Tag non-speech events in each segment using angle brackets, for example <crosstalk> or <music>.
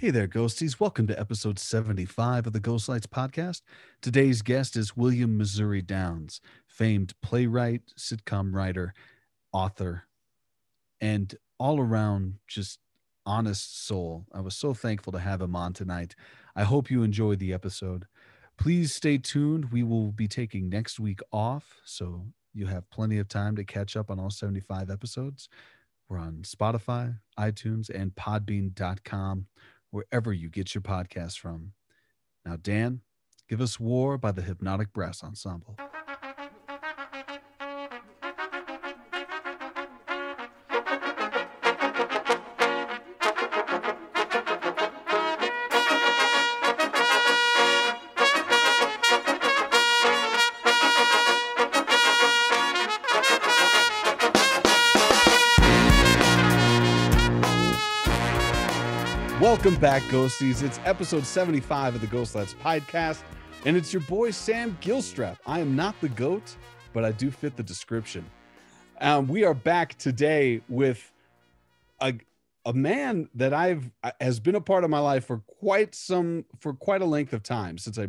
Hey there, ghosties. Welcome to episode 75 of the Ghost Lights podcast. Today's guest is William Missouri Downs, famed playwright, sitcom writer, author, and all around just honest soul. I was so thankful to have him on tonight. I hope you enjoyed the episode. Please stay tuned. We will be taking next week off, so you have plenty of time to catch up on all 75 episodes. We're on Spotify, iTunes, and podbean.com wherever you get your podcast from. Now, Dan, give us War by the Hypnotic Brass Ensemble. Welcome back, Ghosties. It's episode 75 of the Ghost Lights podcast, and it's your boy Sam Gilstrap. I am not the goat, but I do fit the description. Um, we are back today with a a man that I've has been a part of my life for quite some for quite a length of time since I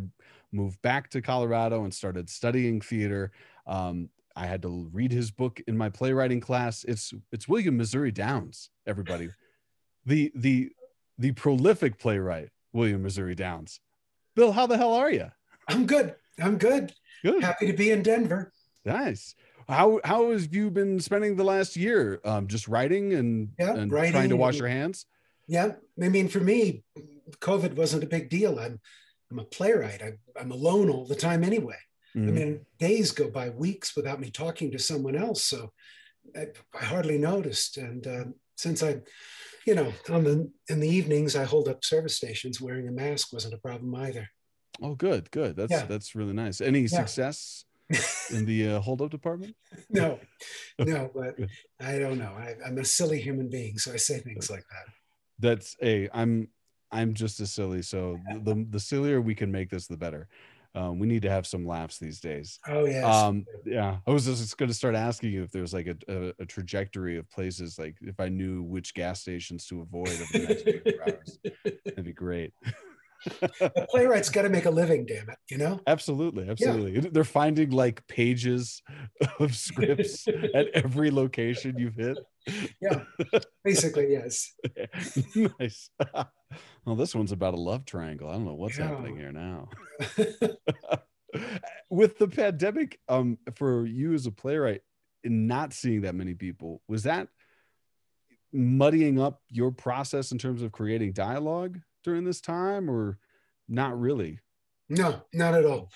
moved back to Colorado and started studying theater. Um, I had to read his book in my playwriting class. It's it's William Missouri Downs, everybody. the the the prolific playwright William Missouri Downs. Bill, how the hell are you? I'm good. I'm good. Good. Happy to be in Denver. Nice. How how have you been spending the last year? Um, just writing and, Yeah, and writing trying to wash your hands. Yeah. I mean, for me, COVID wasn't a big deal. I'm I'm a playwright. I, I'm alone all the time anyway. I Mhm. mean, days go by weeks without me talking to someone else. So I, I hardly noticed. And uh, since I, you know, on the in the evenings I hold up service stations, wearing a mask wasn't a problem either. Oh, good, good. That's Yeah. that's really nice. Any Yeah. success in the uh, hold up department? <laughs> no, <laughs> no, but I don't know. I, I'm a silly human being, so I say things like that. That's a. I'm I'm just as silly. So the the sillier we can make this, the better. Um, we need to have some laughs these days. Oh yes. Um, yeah, I was just going to start asking you if there's like a, a, a trajectory of places, like if I knew which gas stations to avoid over the next 24 hours. That'd be great. <laughs> a playwright's got to make a living, damn it, you know? Absolutely, absolutely. They're finding like pages <laughs> of scripts <laughs> at every location you've hit. Yeah, basically, yes. nice. well, this one's about a love triangle. I don't know what's Yeah. happening here now. With the pandemic, um, for you as a playwright, and not seeing that many people, was that muddying up your process in terms of creating dialogue during this time, or not really? no, not at all.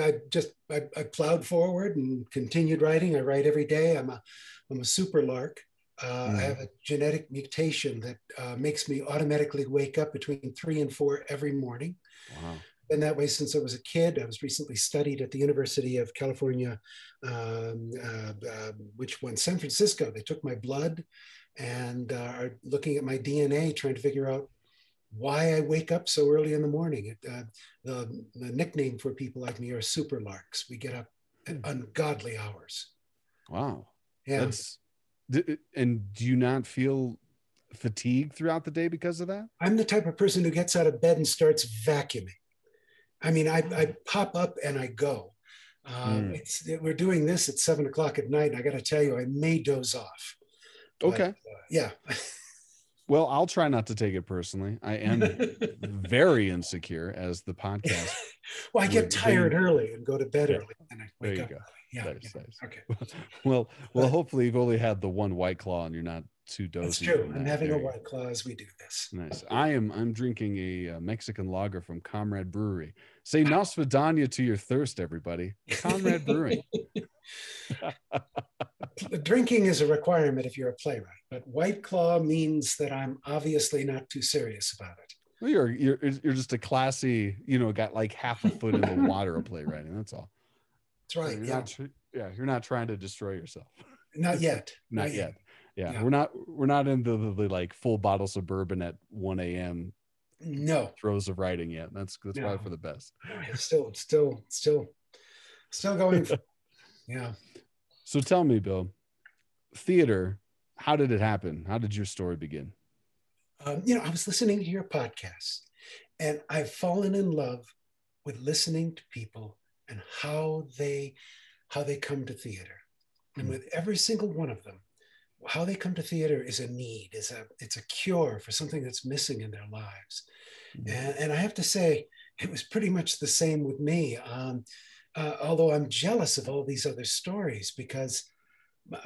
I just I, I plowed forward and continued writing. I write every day. I'm a I'm a super lark. Uh, Mm. I have a genetic mutation that uh, makes me automatically wake up between three and four every morning. Wow. Been that way since I was a kid. I was recently studied at the University of California, um, uh, uh, which one? San Francisco. They took my blood and uh, are looking at my DNA, trying to figure out why I wake up so early in the morning. It, uh, the, the nickname for people like me are super larks. We get up at ungodly hours. Wow. Yeah. That's and do you not feel fatigued throughout the day because of that? I'm the type of person who gets out of bed and starts vacuuming. I mean, I, I pop up and I go. Uh, Mm. it's, we're doing this at seven o'clock at night. And I got to tell you, I may doze off. But, Okay. uh, yeah. <laughs> Well, I'll try not to take it personally. I am <laughs> very insecure as the podcast. <laughs> well, I get tired early and go to bed Yeah. early. And I There wake you up. go. early. Yeah. Nice, yeah. nice. Okay. <laughs> Well, well, But- hopefully you've only had the one white claw and you're not too dozy. That's true. I'm having a white claw as we do this. Nice. I am. I'm drinking a, uh Mexican lager from Comrade Brewery. Say Nosfadanya to your thirst, everybody. Comrade Brewing. <laughs> Drinking is a requirement if you're a playwright, but white claw means that I'm obviously not too serious about it. Well, you're you're you're just a classy, you know, got like half a foot in the <laughs> water of playwriting. That's all. That's right. You're Yeah. not. tr- Yeah, you're not trying to destroy yourself. Not yet. <laughs> Not yet. Yeah, Yeah. we're not. We're not into the, the like full bottle suburban at 1 a.m. No. throes of writing yet. That's that's probably for the best. Still, still, still, still going. <laughs> For, yeah. So tell me, Bill, theater. How did it happen? How did your story begin? um, you know, I was listening to your podcast and I've fallen in love with listening to people and how they how they come to theater. And with every single one of them, how they come to theater is a need, is a it's a cure for something that's missing in their lives. Mm-hmm. And, and, I have to say, it was pretty much the same with me. Um, uh, although I'm jealous of all these other stories because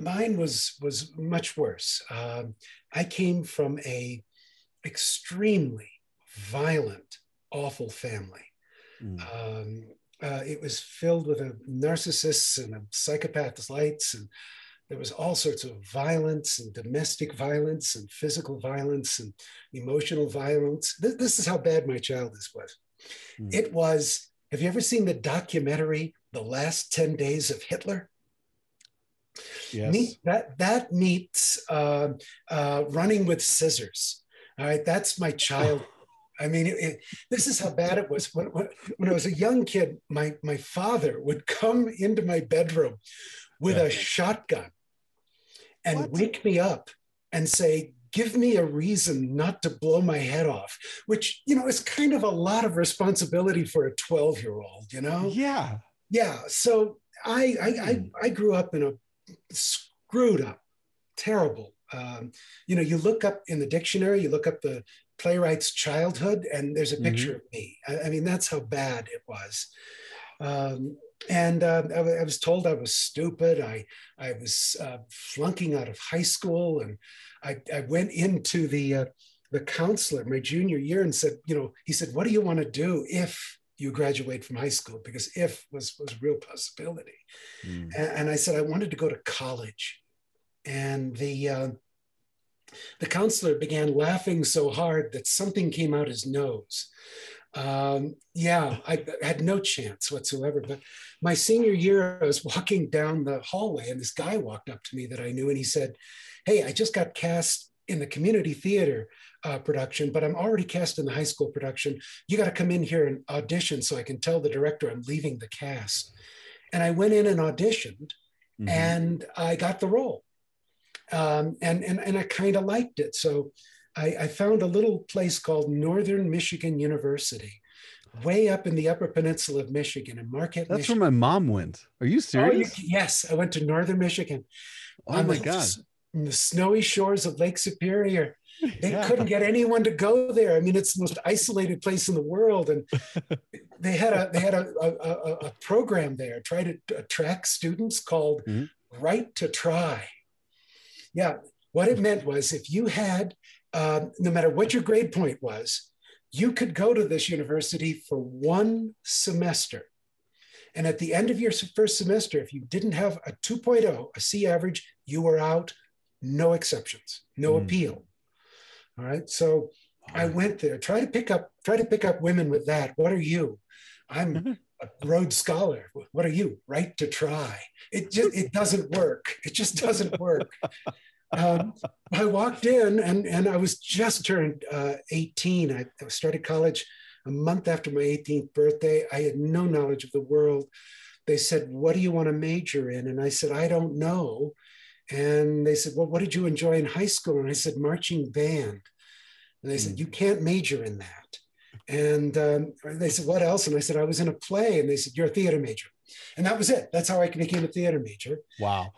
mine was was much worse. Um, I came from a extremely violent, awful family. Mm. Um, uh, it was filled with a narcissists and a psychopaths lights and there was all sorts of violence and domestic violence and physical violence and emotional violence. This, this is how bad my childhood was. Mm. It was, have you ever seen the documentary, The Last 10 Days of Hitler? Yes. Meet, that, that meets uh, uh, running with scissors. All right, that's my child. <laughs> I mean, it, it, this is how bad it was. When, when, when, I was a young kid, my, my father would come into my bedroom with yeah. a shotgun and what? wake me up and say, give me a reason not to blow my head off, which, you know, is kind of a lot of responsibility for a 12 year old, you know? Yeah. Yeah. So I, I, I, hmm. I grew up in a screwed up, terrible. Um, you know, you look up in the dictionary, you look up the playwright's childhood, and there's a picture mm-hmm. of me. I, I, mean, that's how bad it was. Um, and uh, I, I, was told I was stupid. I I was uh, flunking out of high school, and I, I went into the uh, the counselor my junior year and said, you know, he said, "What do you want to do if you graduate from high school?" Because if was was a real possibility, mm. and, and, I said I wanted to go to college, and the uh, the counselor began laughing so hard that something came out his nose. Um, yeah, I had no chance whatsoever. But my senior year, I was walking down the hallway and this guy walked up to me that I knew and he said, Hey, I just got cast in the community theater uh, production, but I'm already cast in the high school production. You got to come in here and audition so I can tell the director I'm leaving the cast. And I went in and auditioned mm-hmm. and I got the role. Um, and, and, and I kind of liked it. So I, I found a little place called Northern Michigan University way up in the upper peninsula of Michigan in Marquette. That's Michigan. where my mom went. Are you serious? Oh, you, yes, I went to Northern Michigan. Oh my the, God. the snowy shores of Lake Superior. They yeah. couldn't get anyone to go there. I mean, it's the most isolated place in the world. And <laughs> they had a they had a, a, a program there, try to attract students called mm-hmm. Right to Try. Yeah. What it meant was if you had um, no matter what your grade point was, you could go to this university for one semester. And at the end of your first semester, if you didn't have a 2.0, a C average, you were out, no exceptions, no mm. appeal. All right. So I went there, try to pick up, try to pick up women with that. What are you? I'm <laughs> a Rhodes Scholar. What are you? Right to try. It just it doesn't work. It just doesn't work <laughs> um, I walked in and, and I was just turned uh, 18. I, I started college a month after my 18th birthday. I had no knowledge of the world. They said, What do you want to major in? And I said, I don't know. And they said, Well, what did you enjoy in high school? And I said, Marching band. And they said, You can't major in that. And um, they said, What else? And I said, I was in a play. And they said, You're a theater major. And that was it. That's how I became a theater major. Wow.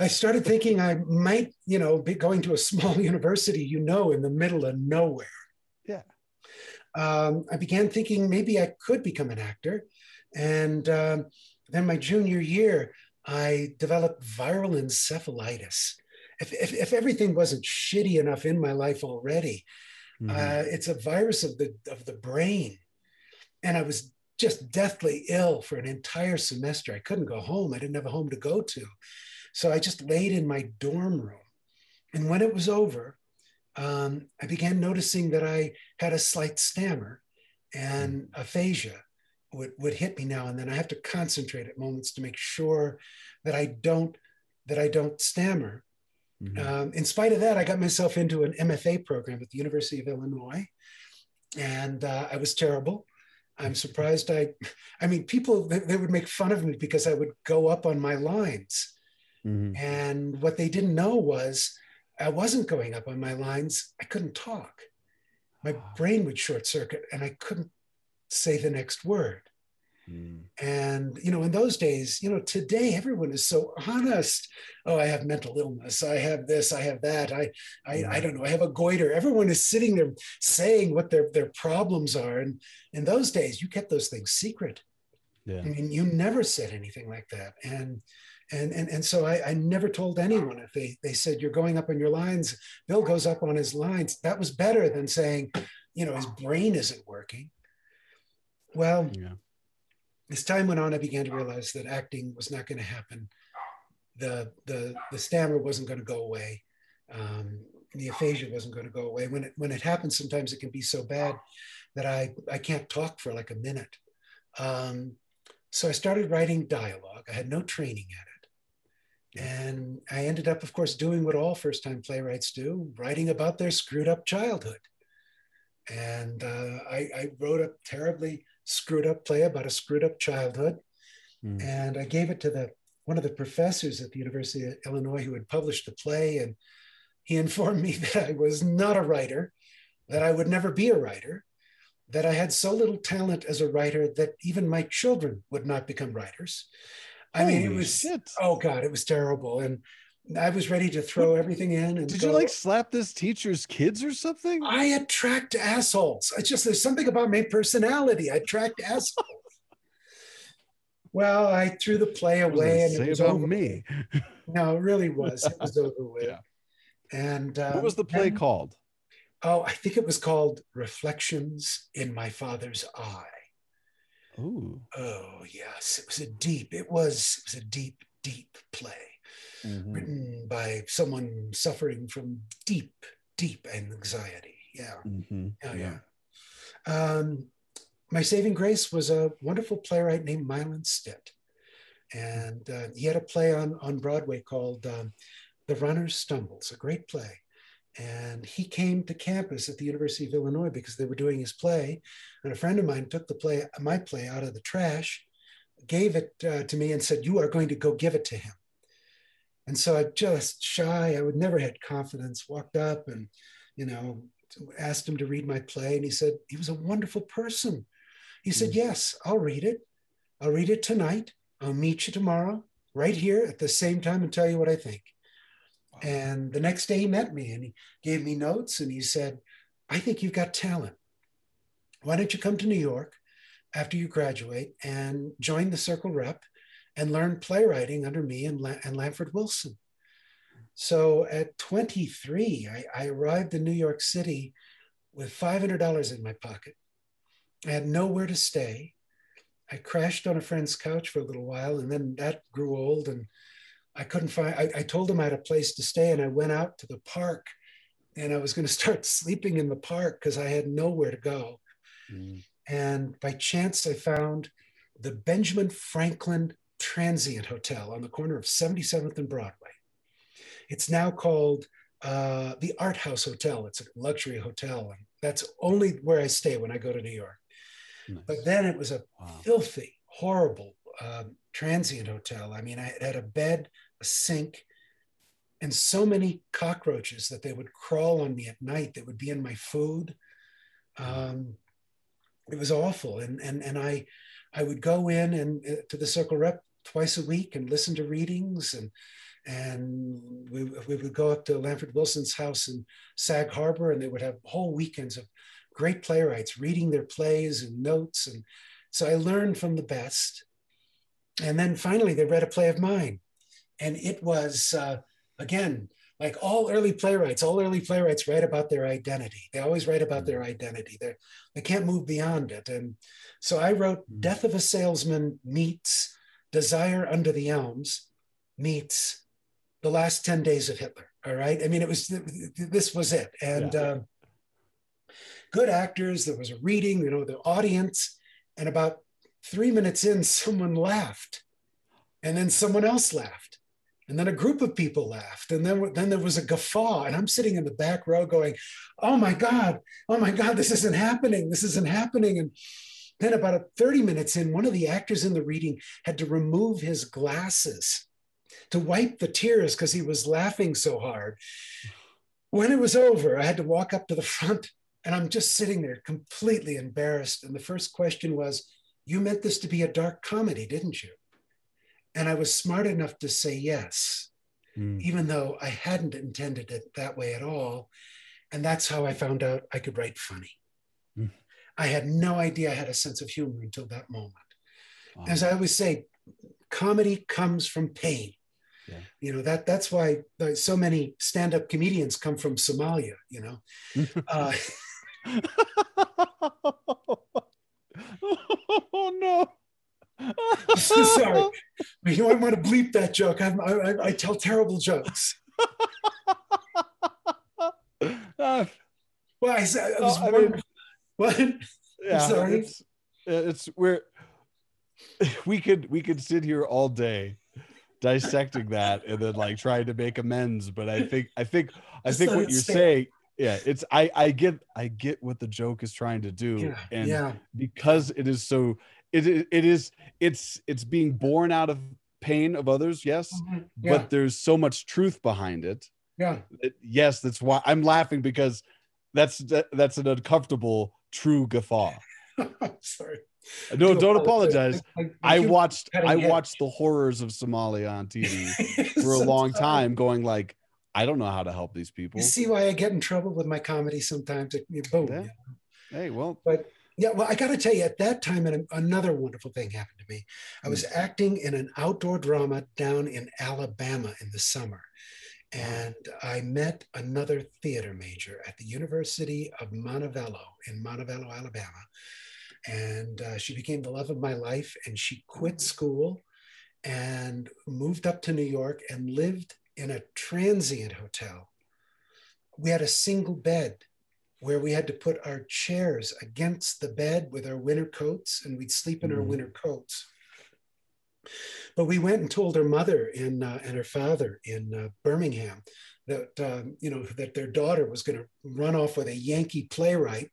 I started thinking I might, you know, be going to a <laughs> small university, you know, in the middle of nowhere. Yeah. Um, I began thinking maybe I could become an actor. And um, then my junior year, I developed viral encephalitis. If, if, if everything wasn't shitty enough in my life already, mm-hmm. uh, it's a virus of the, of the brain. And I was just deathly ill for an entire semester. I couldn't go home. I didn't have a home to go to. So I just laid in my dorm room. And when it was over, um, I began noticing that I had a slight stammer and mm. aphasia would, would hit me now and then. I have to concentrate at moments to make sure that I don't that I don't stammer. Mm-hmm. Um, in spite of that, I got myself into an MFA program at the University of Illinois, and uh, I was terrible. I'm <laughs> surprised I, <laughs> I mean, people they, they, would make fun of me because I would go up on my lines, Mm-hmm. And what they didn't know was I wasn't going up on my lines, I couldn't talk. My brain would short circuit and I couldn't say the next word. Mm. And, you know, in those days, you know, today everyone is so honest. Oh, I have mental illness. I have this, I have that. I, I, I don't know. I have a goiter. Everyone is sitting there saying what their, their problems are. And in those days, you kept those things secret. Yeah. I mean, you never said anything like that. And, and, and, and so I, I never told anyone if they, they said, you're going up on your lines, Bill goes up on his lines. That was better than saying, you know, his brain isn't working. Well, yeah as time went on, I began to realize that acting was not going to happen. The, the, the stammer wasn't going to go away. Um, the aphasia wasn't going to go away. When it, when it happens, sometimes it can be so bad that I, I can't talk for like a minute. Um, so I started writing dialogue. I had no training at it. And I ended up, of course, doing what all first time playwrights do writing about their screwed up childhood. And uh, I, I, wrote a terribly screwed up play about a screwed up childhood. Mm. And I gave it to the one of the professors at the University of Illinois who had published the play. And he <laughs> informed me that I was not a writer, that I would never be a writer, that I had so little talent as a writer that even my children would not become writers. I Holy mean, it was, shit. oh God, it was terrible. And I was ready to throw everything in. And did go. you like slap this teacher's kids or something? I attract assholes. It's just there's something about my personality. I attract <laughs> assholes. well, I threw the play away, and it was over. me. no, it really <laughs> was. It was over with. yeah. And um, what was the play and, called? Oh, I think it was called Reflections in My Father's Eye. Ooh. Oh yes, it was a deep. It was. It was a deep, deep play mm-hmm. written by someone suffering from deep, deep anxiety. Yeah. Mm-hmm. yeah. Yeah. Um, my saving grace was a wonderful playwright named Milan Stitt. And uh, he had a play on, on Broadway called um, The Runner Stumbles, a great play. And he came to campus at the University of Illinois because they were doing his play. And a friend of mine took the play, my play, out of the trash, gave it uh, to me, and said, "You are going to go give it to him." And so I just shy, I would never had confidence, walked up and, you know, asked him to read my play. And he said, he was a wonderful person. He said, mm. Yes, I'll read it. I'll read it tonight. I'll meet you tomorrow, right here at the same time, and tell you what I think. And the next day he met me and he gave me notes and he said, I think you've got talent. Why don't you come to New York after you graduate and join the Circle Rep and learn playwriting under me and, La- and Lanford Wilson. So at 23, I, I arrived in New York City with $500 in my pocket. I had nowhere to stay. I crashed on a friend's couch for a little while, and then that grew old, and I couldn't find. I, I told him I had a place to stay, and I went out to the park, and I was going <laughs> to start sleeping in the park because I had nowhere to go. Mm. And by chance, I found the Benjamin Franklin transient hotel on the corner of 77th and Broadway. It's now called uh, the Art House Hotel. It's a luxury hotel, and that's only where I stay when I go to New York. Nice. But then it was a wow. filthy, horrible um, transient hotel. I mean, I had a bed, a sink, and so many cockroaches that they would crawl on me at night. That would be in my food. Um, it was awful, and and and I, I would go in and uh, to the Circle Rep twice a week and listen to readings and and we, we would go up to Lanford Wilson's house in Sag Harbor and they would have whole weekends of great playwrights reading their plays and notes and so I learned from the best and then finally they read a play of mine and it was uh, again like all early playwrights all early playwrights write about their identity they always write about their identity they they can't move beyond it and so I wrote mm. Death of a Salesman meets Desire Under the Elms meets the last 10 days of Hitler. All right. I mean, it was, this was it. And yeah. um, good actors. There was a reading, you know, the audience. And about three minutes in, someone laughed. And then someone else laughed. And then a group of people laughed. And then, then there was a guffaw. And I'm sitting in the back row going, oh my God, oh my God, this isn't happening. This isn't happening. And then, about 30 minutes in, one of the actors in the reading had to remove his glasses to wipe the tears because he was laughing so hard. when it was over, I had to walk up to the front and I'm just sitting there completely embarrassed. And the first question was, You meant this to be a dark comedy, didn't you? And I was smart enough to say yes, mm. even though I hadn't intended it that way at all. And that's how I found out I could write funny. Mm. I had no idea I had a sense of humor until that moment. Wow. As I always say, comedy comes from pain. Yeah. You know that that's why so many stand-up comedians come from Somalia. You know, <laughs> uh, <laughs> oh no. <laughs> Sorry, you might want to bleep that joke. I, I, I tell terrible jokes. <laughs> Uh, well, I, I was I mean, what? Yeah, sorry. It's, it's we're we could we could sit here all day dissecting that and then like trying to make amends. But I think I think I think what you're saying, yeah, it's I I get I get what the joke is trying to do, yeah, and yeah. because it is so it it is it's it's being born out of pain of others, yes, mm-hmm. yeah. but there's so much truth behind it. Yeah. It, yes, that's why I'm laughing because that's that, that's an uncomfortable true guffaw. <laughs> Sorry. No, don't apologize. I, I watched I watched the horrors of Somalia on TV <laughs> for a long time, going like, I don't know how to help these people. You see why I get in trouble with my comedy sometimes? boom. Yeah. Hey, well, but yeah, well, I got to tell you, at that time, and another wonderful thing happened to me. I was mm. acting in an outdoor drama down in Alabama in the summer. And I met another theater major at the University of Montevallo in Montevallo, Alabama and uh, she became the love of my life. And she quit school and moved up to New York and lived in a transient hotel. We had a single bed where we had to put our chairs against the bed with our winter coats, and we'd sleep in mm-hmm. our winter coats. But we went and told her mother in, uh, and her father in uh, Birmingham that um, you know that their daughter was going to run off with a Yankee playwright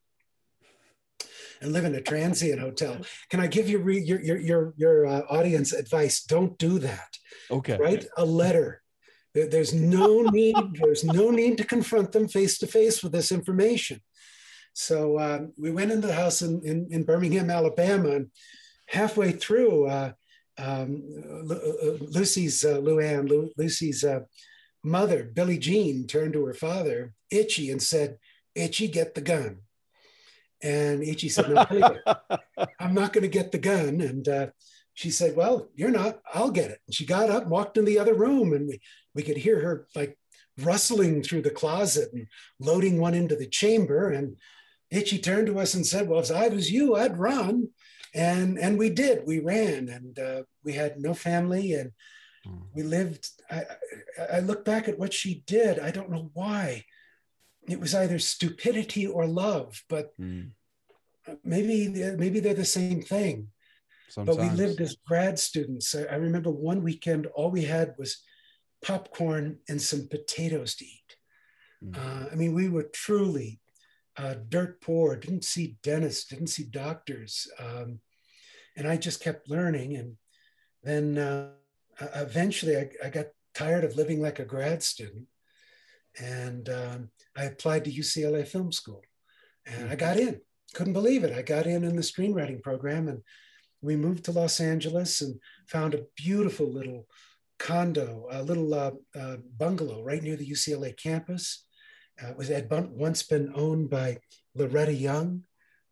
and live in a transient hotel. Can I give you your your your, your uh, audience advice? Don't do that. Okay. Write a letter. There, there's no need. There's no need to confront them face to face with this information. So um, we went into the house in, in, in Birmingham, Alabama, and halfway through, uh, um, uh, Lucy's uh, Luann, Lu- Lucy's uh, mother, Billie Jean, turned to her father, Itchy, and said, "Itchy, get the gun." And Itchy said, No, I'm not going to get the gun. And uh, she said, Well, you're not, I'll get it. And she got up, walked in the other room, and we, we could hear her like rustling through the closet and loading one into the chamber. And Itchy turned to us and said, Well, if I was you, I'd run. And, and we did, we ran, and uh, we had no family. And hmm. we lived, I, I look back at what she did. I don't know why it was either stupidity or love, but mm. maybe maybe they're the same thing. Sometimes. But we lived as grad students. I, I, remember one weekend, all we had was popcorn and some potatoes to eat. Mm. Uh, I mean, we were truly uh, dirt poor. Didn't see dentists, didn't see doctors, um, and I just kept learning. And then uh, eventually, I, I got tired of living like a grad student and um, I applied to UCLA Film School, and I got in. Couldn't believe it. I got in in the screenwriting program, and we moved to Los Angeles and found a beautiful little condo, a little uh, uh, bungalow right near the UCLA campus. Uh, it was had once been owned by Loretta Young.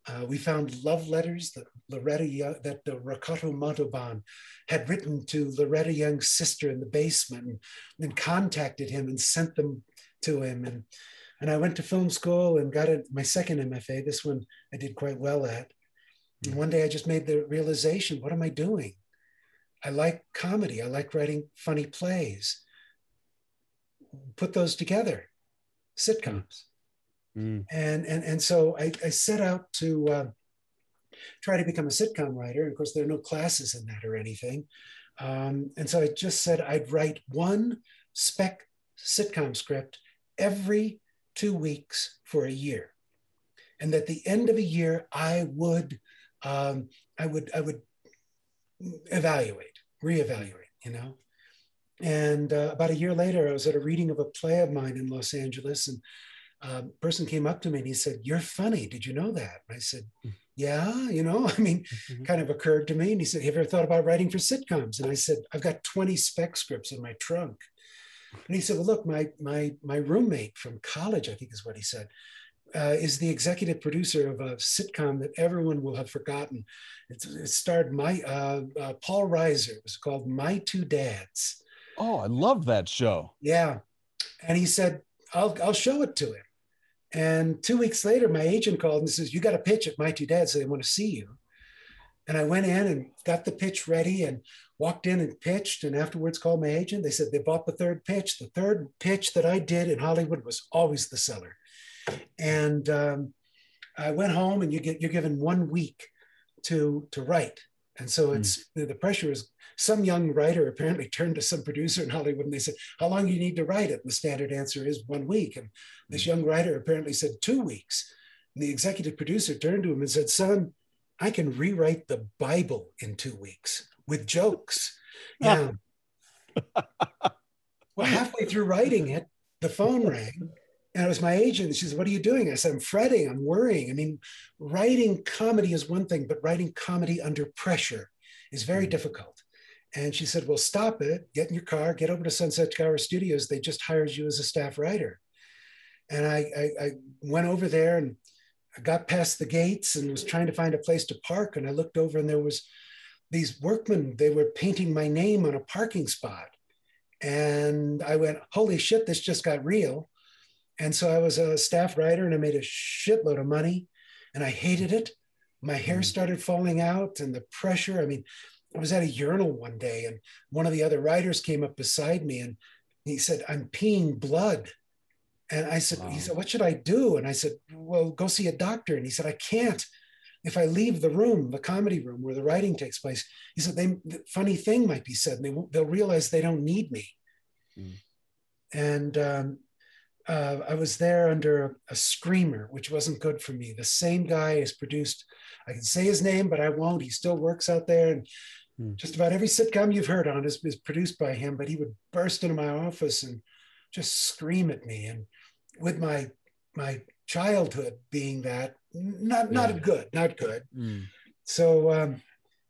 Uh, we found love letters that Loretta Young, that the Ricardo Montalban had written to Loretta Young's sister in the basement and, and contacted him and sent them to him. And, and I went to film school and got it, my second MFA. This one I did quite well at. And one day I just made the realization what am I doing? I like comedy, I like writing funny plays. Put those together, sitcoms. Mm. And, and, and so I, I set out to uh, try to become a sitcom writer. Of course, there are no classes in that or anything. Um, and so I just said I'd write one spec sitcom script every two weeks for a year. And at the end of a year, I would, um, I would, I would evaluate, reevaluate, you know. And uh, about a year later, I was at a reading of a play of mine in Los Angeles, and a person came up to me and he said, "You're funny. Did you know that?" And I said. "Yeah, you know." <laughs> I mean, mm-hmm. kind of occurred to me. And he said, "Have you ever thought about writing for sitcoms?" And I said, "I've got 20 spec scripts in my trunk." And he said, "Well, look, my my my roommate from college, I think is what he said, uh, is the executive producer of a sitcom that everyone will have forgotten. It's, it starred my uh, uh, Paul Reiser. It was called My Two Dads. Oh, I love that show. Yeah, and he said, "I'll I'll show it to him." And two weeks later, my agent called and says, "You got a pitch at My Two Dads, so they want to see you." And I went in and got the pitch ready and walked in and pitched. And afterwards, called my agent. They said they bought the third pitch. The third pitch that I did in Hollywood was always the seller. And um, I went home, and you get you're given one week to to write. And so hmm. it's mm. the pressure is some young writer apparently turned to some producer in Hollywood and they said, How long do you need to write it? And the standard answer is one week. And this mm. young writer apparently said two weeks. And the executive producer turned to him and said, Son, I can rewrite the Bible in two weeks with jokes. Yeah. well, halfway through writing it, the phone rang and it was my agent. She said, What are you doing? I said, I'm fretting, I'm worrying. I mean, writing comedy is one thing, but writing comedy under pressure is very mm. difficult. And she said, Well, stop it, get in your car, get over to Sunset Gower Studios. They just hired you as a staff writer. And I, I, I went over there and I got past the gates and was trying to find a place to park. And I looked over and there was these workmen, they were painting my name on a parking spot. And I went, Holy shit, this just got real. And so I was a staff writer and I made a shitload of money and I hated it. My hair mm-hmm. started falling out and the pressure. I mean, I was at a urinal one day and one of the other writers came up beside me and he said, I'm peeing blood. And I said, wow. he said, what should I do? And I said, well, go see a doctor. And he said, I can't. If I leave the room, the comedy room where the writing takes place, he said, they, the funny thing might be said and they, they'll realize they don't need me. Mm. And um, uh, I was there under a screamer, which wasn't good for me. The same guy has produced, I can say his name, but I won't. He still works out there. And hmm. just about every sitcom you've heard on is, is produced by him, but he would burst into my office and just scream at me. And with my, my childhood being that, not, not yeah. good, not good. Hmm. So um,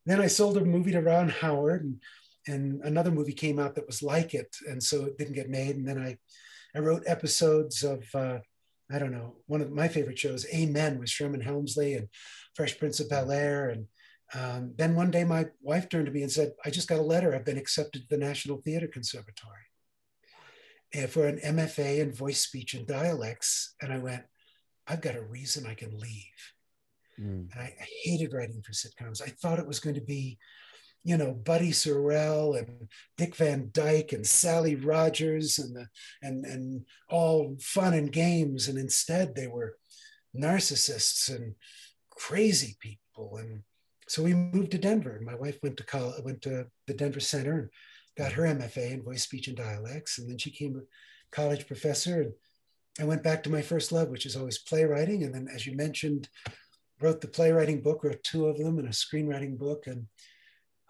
then I sold a movie to Ron Howard and, and another movie came out that was like it. And so it didn't get made. And then I, I wrote episodes of, uh, I don't know, one of my favorite shows, Amen, with Sherman Hemsley and Fresh Prince of Bel Air. And um, then one day my wife turned to me and said, I just got a letter. I've been accepted to the National Theater Conservatory for an MFA in voice, speech, and dialects. And I went, I've got a reason I can leave. Mm. And I, I hated writing for sitcoms. I thought it was going to be you know, Buddy Sorrell and Dick Van Dyke and Sally Rogers and the, and and all fun and games, and instead they were narcissists and crazy people. And so we moved to Denver. My wife went to college, went to the Denver Center and got her MFA in voice, speech, and dialects, and then she became a college professor. And I went back to my first love, which is always playwriting. And then, as you mentioned, wrote the playwriting book, wrote two of them, and a screenwriting book, and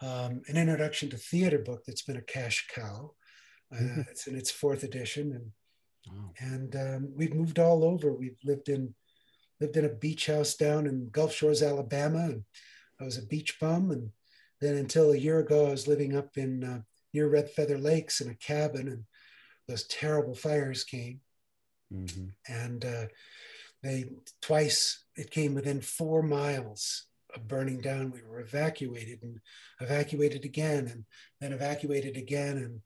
um, an introduction to theater book that's been a cash cow. Uh, mm-hmm. It's in its fourth edition, and wow. and um, we've moved all over. We've lived in lived in a beach house down in Gulf Shores, Alabama, and I was a beach bum. And then until a year ago, I was living up in uh, near Red Feather Lakes in a cabin, and those terrible fires came, mm-hmm. and uh, they twice it came within four miles burning down. We were evacuated and evacuated again and then evacuated again. And,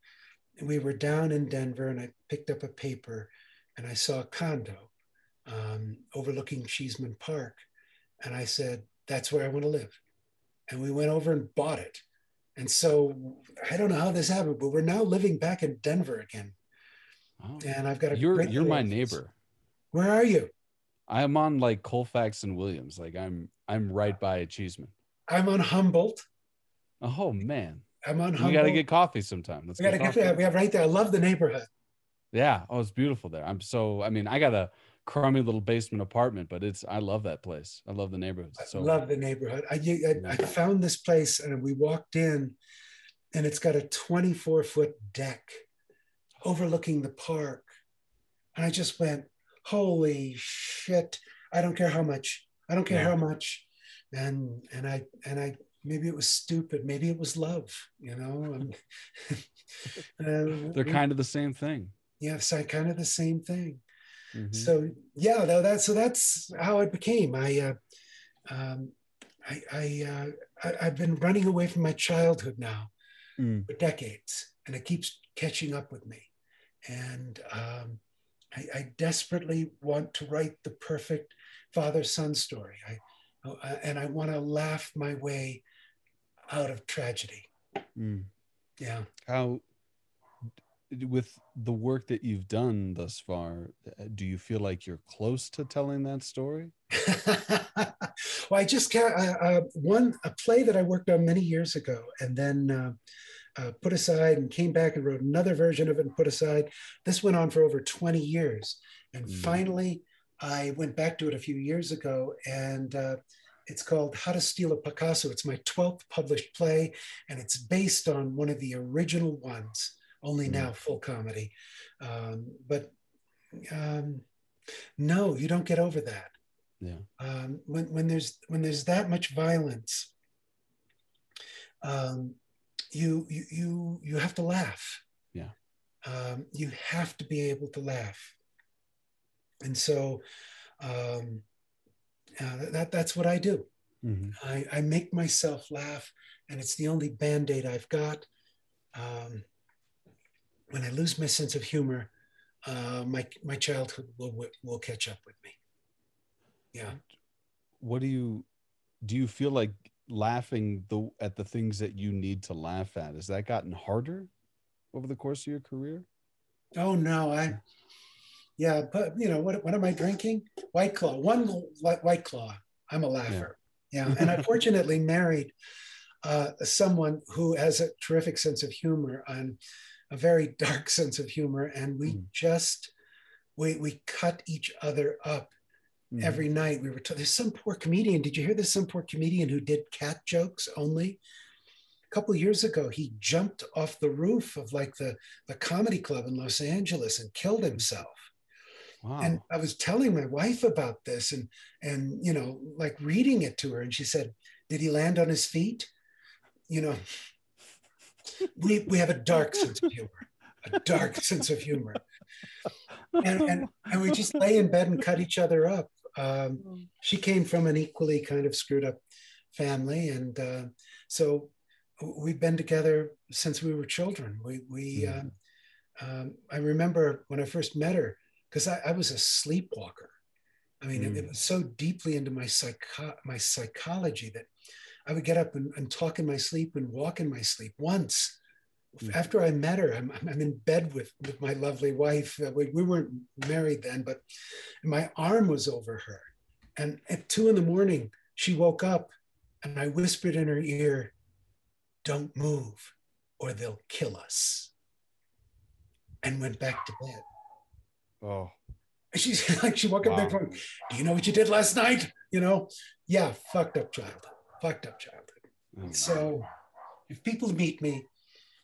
and we were down in Denver and I picked up a paper and I saw a condo um, overlooking Cheesman Park. And I said, that's where I want to live. And we went over and bought it. And so I don't know how this happened, but we're now living back in Denver again. Oh. And I've got a you're you're my neighbor. Where are you? I'm on like Colfax and Williams. Like I'm I'm right by Cheesman. I'm on Humboldt. Oh man. I'm on Humboldt. We got to get coffee sometime. Let's we got to get coffee. We have right there. I love the neighborhood. Yeah. Oh, it's beautiful there. I'm so. I mean, I got a crummy little basement apartment, but it's. I love that place. I love the neighborhood. So I love the neighborhood. I, I, I found this place and we walked in, and it's got a 24 foot deck overlooking the park. And I just went, holy shit. I don't care how much. I don't care yeah. how much. And and I and I maybe it was stupid. Maybe it was love, you know. um, <laughs> They're kind of the same thing. Yeah, so kind of the same thing. Mm-hmm. So yeah, no, that's so that's how it became. I uh, um, I, I, uh, I have been running away from my childhood now mm. for decades, and it keeps catching up with me. And um, I, I, desperately want to write the perfect father-son story. I, uh, and I want to laugh my way out of tragedy. Mm. Yeah. How with the work that you've done thus far, uh, do you feel like you're close to telling that story? <laughs> well, I just uh, uh, one a play that I worked on many years ago, and then uh, uh, put aside, and came back and wrote another version of it and put aside. This went on for over 20 years, and mm. finally, I went back to it a few years ago, and uh, it's called How to Steal a Picasso. It's my 12th published play, and it's based on one of the original ones only mm. now full comedy. Um, but um, no, you don't get over that. Yeah. Um, when when there's when there's that much violence, um, you you you you have to laugh. Yeah. Um, you have to be able to laugh, and so um, uh, that that's what I do. Mm-hmm. I, I make myself laugh, and it's the only band aid I've got. Um, when I lose my sense of humor, uh, my my childhood will will catch up with me. Yeah. What do you do? You feel like laughing the at the things that you need to laugh at? Has that gotten harder over the course of your career? Oh no, I. Yeah, but you know what? What am I drinking? White Claw. One White Claw. I'm a laugher. Yeah, yeah. and I fortunately <laughs> married uh, someone who has a terrific sense of humor. And a very dark <laughs> sense of humor, and we mm. just we we cut each other up mm. every night. We were told there's some poor comedian. Did you hear this? Some poor comedian who did cat jokes only. A couple years ago, he jumped off the roof of like the the comedy club in Los Angeles and killed himself. Wow. And I was telling my wife about this and and you know like reading it to her, and she said, "Did he land on his feet?" You know, we we have a dark sense of humor, a dark sense of humor, and, and and we just lay in bed and cut each other up. Um, she came from an equally kind of screwed up family, and uh, so we've been together since we were children. We we mm. um, um, I remember when I first met her because I, I, was a sleepwalker. I mean, mm. it, it, was so deeply into my psycho- my psychology that I would get up and, and talk in my sleep and walk in my sleep. Once, mm. after I met her, I'm, I'm in bed with, with my lovely wife. Uh, we, we weren't married then, but my arm was over her. And at two in the morning, she woke up and I whispered in her ear, Don't move or they'll kill us. And went back to bed. Oh. <laughs> she's like, she woke wow. up there Do you know what you did last night? You know, yeah, fucked up child fucked up child. Oh, so if people meet me,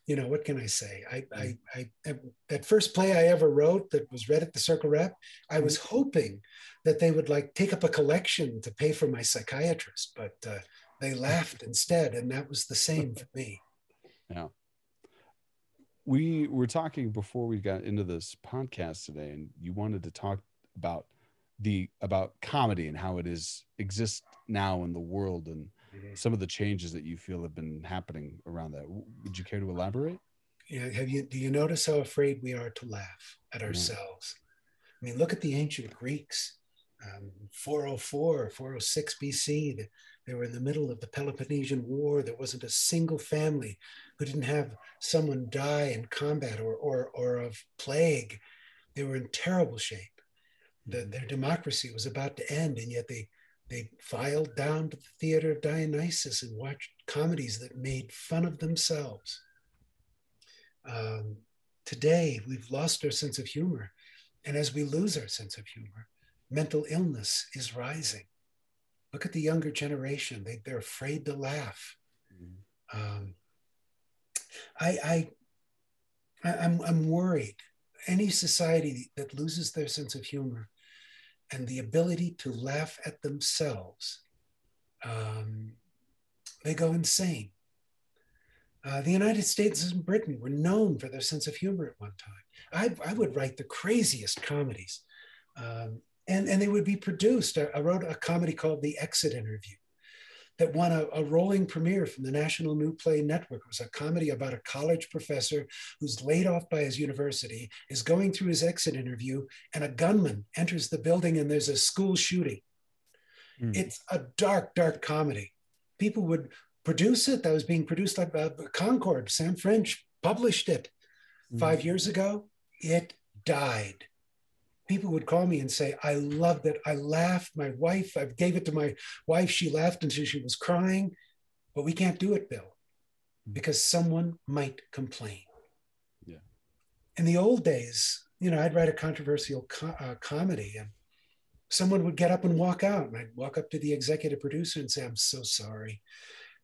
you know, what can I say? I, I, I, that first play I ever wrote that was read at the Circle Rep, I was mm-hmm. hoping that they would like take up a collection to pay for my psychiatrist, but uh, they laughed instead, and that was the same for me. Yeah. We were talking before we got into this podcast today, and you wanted to talk about the about comedy and how it is exists now in the world and mm-hmm. some of the changes that you feel have been happening around that. Would you care to elaborate? Yeah. Have you, do you notice how afraid we are to laugh at ourselves? I mean, look at the ancient Greeks. Um, 404, 406 BC, they, they were in the middle of the Peloponnesian War. There wasn't a single family who didn't have someone die in combat or, or, or of plague. They were in terrible shape. The, their democracy was about to end, and yet they they filed down to the theater of Dionysus and watched comedies that made fun of themselves. Um, today, we've lost our sense of humor. And as we lose our sense of humor, mental illness is rising. Look at the younger generation, they, they're afraid to laugh. Mm-hmm. Um, I, I, I'm, I'm worried. Any society that loses their sense of humor and the ability to laugh at themselves, um, they go insane. Uh, the United States and Britain were known for their sense of humor at one time. I, I would write the craziest comedies, um, and, and they would be produced. I, I, wrote a comedy called The Exit Interview that won a, a, rolling premiere from the National New Play Network. It was a comedy about a college professor who's laid off by his university, is going through his exit interview, and a gunman enters the building and there's a school shooting. Mm. It's a dark, dark comedy. People would produce it. That was being produced by uh, Concord. Sam French published it mm. five years ago. It died people would call me and say, I loved it. I laughed. My wife, I gave it to my wife. She laughed until she was crying. But we can't do it, Bill, mm-hmm. because someone might complain. Yeah. In the old days, you know, I'd write a controversial co- uh, comedy and someone would get up and walk out. And I'd walk up to the executive producer and say, I'm so sorry.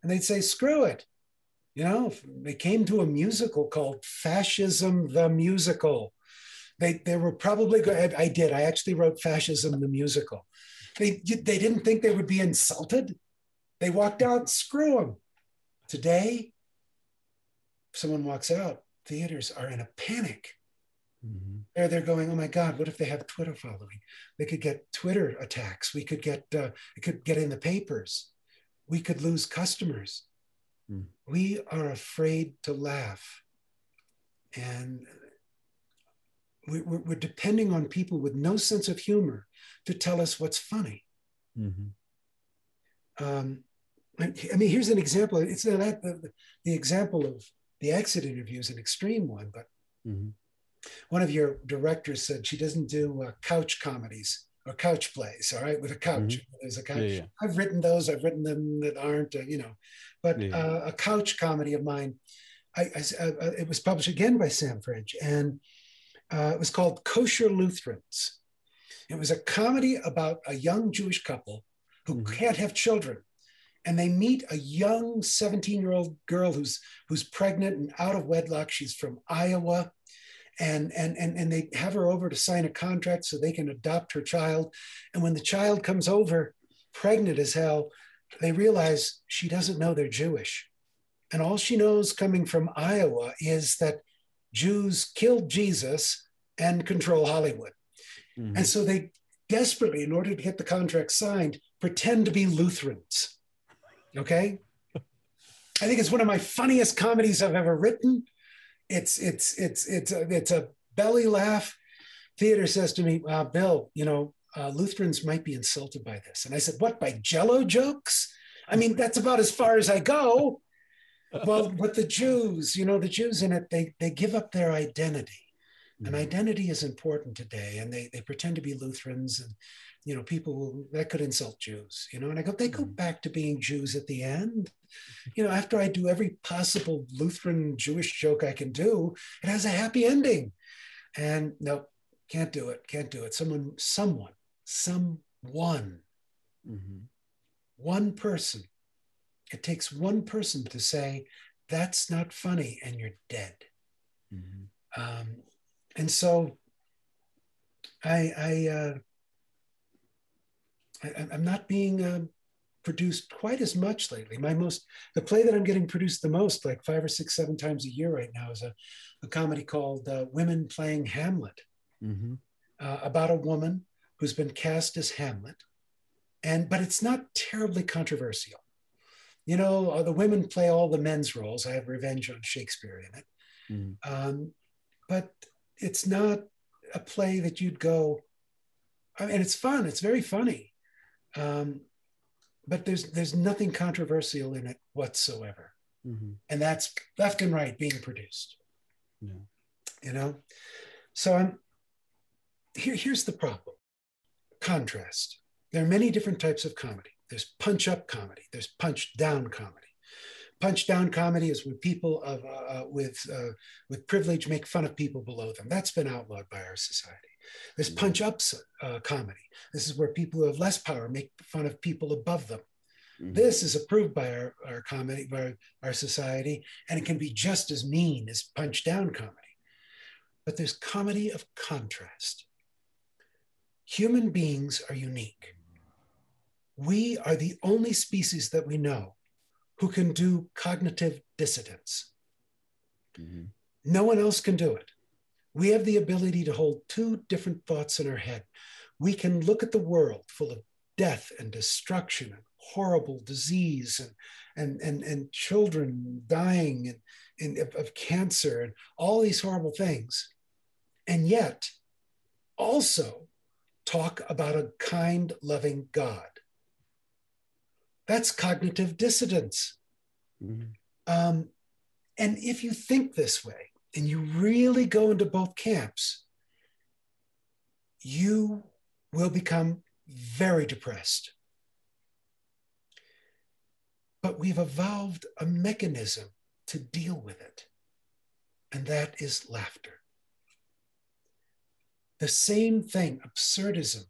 And they'd say, screw it. You know, they came to a musical called Fascism the Musical they, they were probably good. I did. I actually wrote Fascism the musical. They, they didn't think they would be insulted. They walked out, screw them. Today, if someone walks out, theaters are in a panic. Mm-hmm. They're, they're going, oh my God, what if they have Twitter following? They could get Twitter attacks. We could get, uh, it could get in the papers. We could lose customers. Mm. We are afraid to laugh. And we're, we're, depending on people with no sense of humor to tell us what's funny. Mm-hmm. Um, I, I, mean, here's an example. It's not the, the example of the exit interview is an extreme one, but mm-hmm. one of your directors said she doesn't do uh, couch comedies or couch plays. All right, with a couch. Mm-hmm. There's a couch. Yeah, yeah. I've written those. I've written them that aren't, uh, you know, but yeah. uh, a couch comedy of mine. I, I, uh, it was published again by Sam French, and uh, it was called Kosher Lutherans. It was a comedy about a young Jewish couple who mm-hmm. can't have children. And they meet a young 17 year old girl who's, who's pregnant and out of wedlock. She's from Iowa. And, and, and, and they have her over to sign a contract so they can adopt her child. And when the child comes over, pregnant as hell, they realize she doesn't know they're Jewish. And all she knows coming from Iowa is that Jews killed Jesus and control Hollywood. Mm-hmm. And so they desperately, in order to get the contract signed, pretend to be Lutherans. Okay? I think it's one of my funniest comedies I've ever written. It's it's it's it's a, it's a belly laugh. Theater says to me, uh, "Bill, you know, uh, Lutherans might be insulted by this," and I said, "What by Jello jokes? I mean, that's about as far as I go." Well, but the Jews, you know, the Jews in it, they they give up their identity. And mm-hmm. identity is important today. And they, they pretend to be Lutherans and, you know, people that could insult Jews, you know, and I go, they go mm-hmm. back to being Jews at the end. You know, after I do every possible Lutheran Jewish joke I can do, it has a happy ending. And no, can't do it. Can't do it. Someone, someone, someone, mm-hmm. one person it takes one person to say, that's not funny, and you're dead. Mm-hmm. Um, and so I, I, uh, I am not being uh, produced quite as much lately. My most, the play that I'm getting produced the most, like five or six, seven times a year right now, is a, a comedy called uh, Women Playing Hamlet, mm-hmm. uh, about a woman who's been cast as Hamlet, and but it's not terribly controversial you know, uh, the women play all the men's roles. I have revenge on Shakespeare in it. Mm. Um, but it's not a play that you'd go, I mean, it's fun. It's very funny. Um, but there's there's nothing controversial in it whatsoever. Mm-hmm. And that's left and right being produced. Yeah. You know? So I'm here, here's the problem. Contrast. There are many different types of comedy. There's punch up comedy. There's punch down comedy. Punch down comedy is when people of, uh, uh, with, uh, with privilege make fun of people below them. That's been outlawed by our society. There's punch up uh, comedy. This is where people who have less power make fun of people above them. Mm-hmm. This is approved by our, our comedy, by our society, and it can be just as mean as punch down comedy. But there's comedy of contrast. Human beings are unique. We are the only species that we know who can do cognitive dissidence. Mm-hmm. No one else can do it. We have the ability to hold two different thoughts in our head. We can look at the world full of death and destruction and horrible disease and, and, and, and children dying and, and of, of cancer and all these horrible things. And yet, also talk about a kind, loving God. That's cognitive dissidence. Mm-hmm. Um, and if you think this way and you really go into both camps, you will become very depressed. But we've evolved a mechanism to deal with it, and that is laughter. The same thing, absurdism,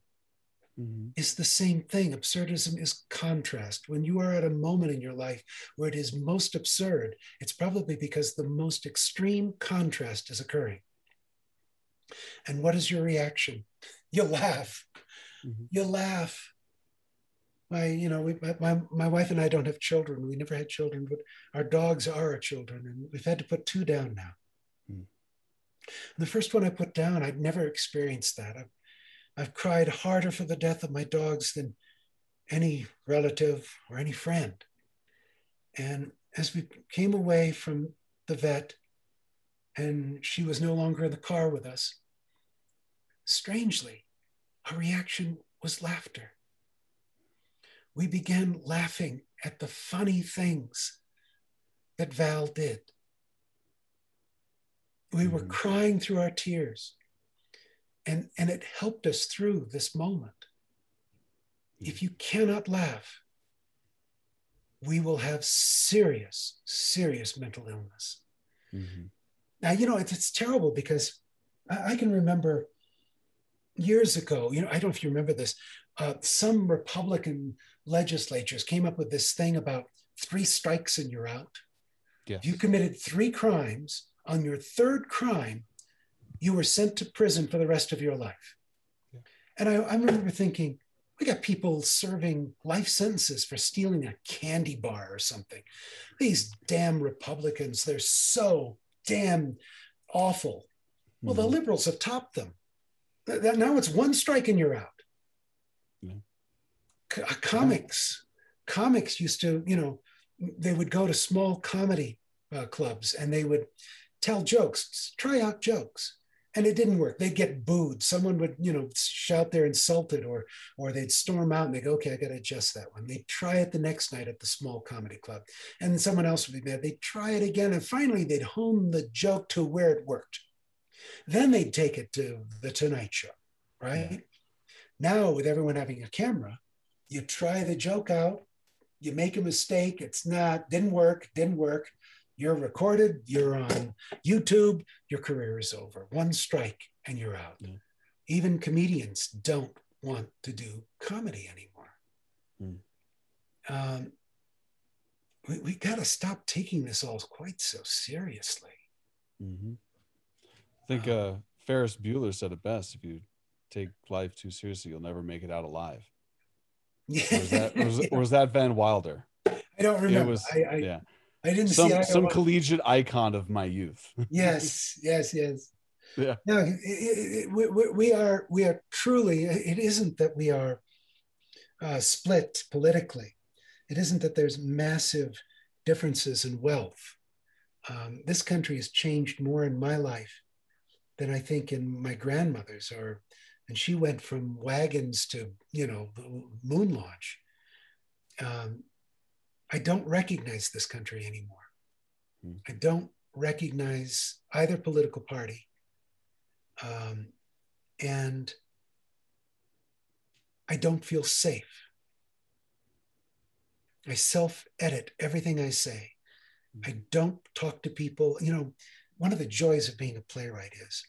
mm-hmm. is the same thing. Absurdism is contrast. When you are at a moment in your life where it is most absurd, it's probably because the most extreme contrast is occurring. And what is your reaction? <laughs> You laugh. Mm-hmm. You laugh my you know we, my, my wife and i don't have children we never had children but our dogs are our children and we've had to put two down now hmm. the first one i put down i'd never experienced that I've, I've cried harder for the death of my dogs than any relative or any friend and as we came away from the vet and she was no longer in the car with us strangely our reaction was laughter we began laughing at the funny things that Val did. We were mm-hmm. crying through our tears, and, and it helped us through this moment. Mm-hmm. If you cannot laugh, we will have serious, serious mental illness. Mm-hmm. Now, you know, it's, it's terrible because I, I, can remember years ago, you know, I don't know if you remember this, uh, some Republican legislatures came up with this thing about three strikes and you're out. Yes. If you committed three crimes, on your third crime, you were sent to prison for the rest of your life. Yeah. And I, I remember thinking, we got people serving life sentences for stealing a candy bar or something. These damn Republicans, they're so damn awful. Well, mm-hmm. the liberals have topped them. Now it's one strike and you're out. Yeah. Uh, comics comics used to you know they would go to small comedy uh, clubs and they would tell jokes try out jokes and it didn't work. They'd get booed. Someone would you know shout they're insulted or or they'd storm out and they go okay i gotta adjust that one. They'd try it the next night at the small comedy club. And someone else would be mad. They'd try it again and finally they'd hone the joke to where it worked. Then they'd take it to the tonight show right? Yeah. now with everyone having a camera you try the joke out, you make a mistake, it's not, didn't work, didn't work. You're recorded, you're on YouTube, your career is over. One strike and you're out. Yeah. Even comedians don't want to do comedy anymore. Mm. Um, we, we got to stop taking this all quite so seriously. Mm-hmm. I think uh, uh, Ferris Bueller said it best if you take life too seriously, you'll never make it out alive. <laughs> Or was that, or was, or was that Van Wilder? I don't remember. It was, I, I, yeah. I didn't some, see some collegiate icon of my youth. <laughs> yes, yes, yes. Yeah. No, it, it, we, we are we are truly. It isn't that we are uh, split politically. It isn't that there's massive differences in wealth. Um, this country has changed more in my life than I think in my grandmother's or and she went from wagons to you know moon launch um, i don't recognize this country anymore hmm. i don't recognize either political party um, and i don't feel safe i self edit everything i say hmm. i don't talk to people you know one of the joys of being a playwright is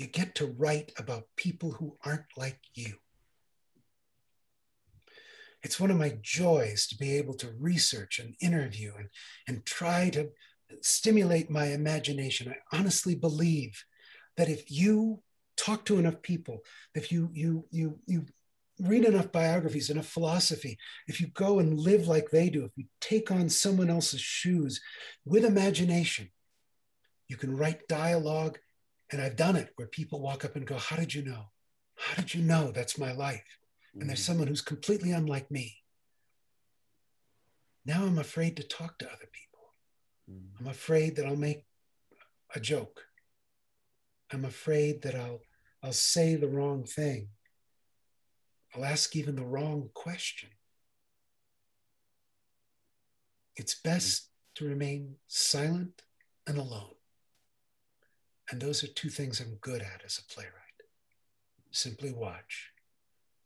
you get to write about people who aren't like you. It's one of my joys to be able to research and interview and, and try to stimulate my imagination. I honestly believe that if you talk to enough people, if you you you you read enough biographies, enough philosophy, if you go and live like they do, if you take on someone else's shoes with imagination, you can write dialogue. And I've done it where people walk up and go, How did you know? How did you know that's my life? And there's mm. someone who's completely unlike me. Now I'm afraid to talk to other people. Mm. I'm afraid that I'll make a joke. I'm afraid that I'll I'll say the wrong thing. I'll ask even the wrong question. It's best to remain silent and alone. And those are two things I'm good at as a playwright. Simply watch,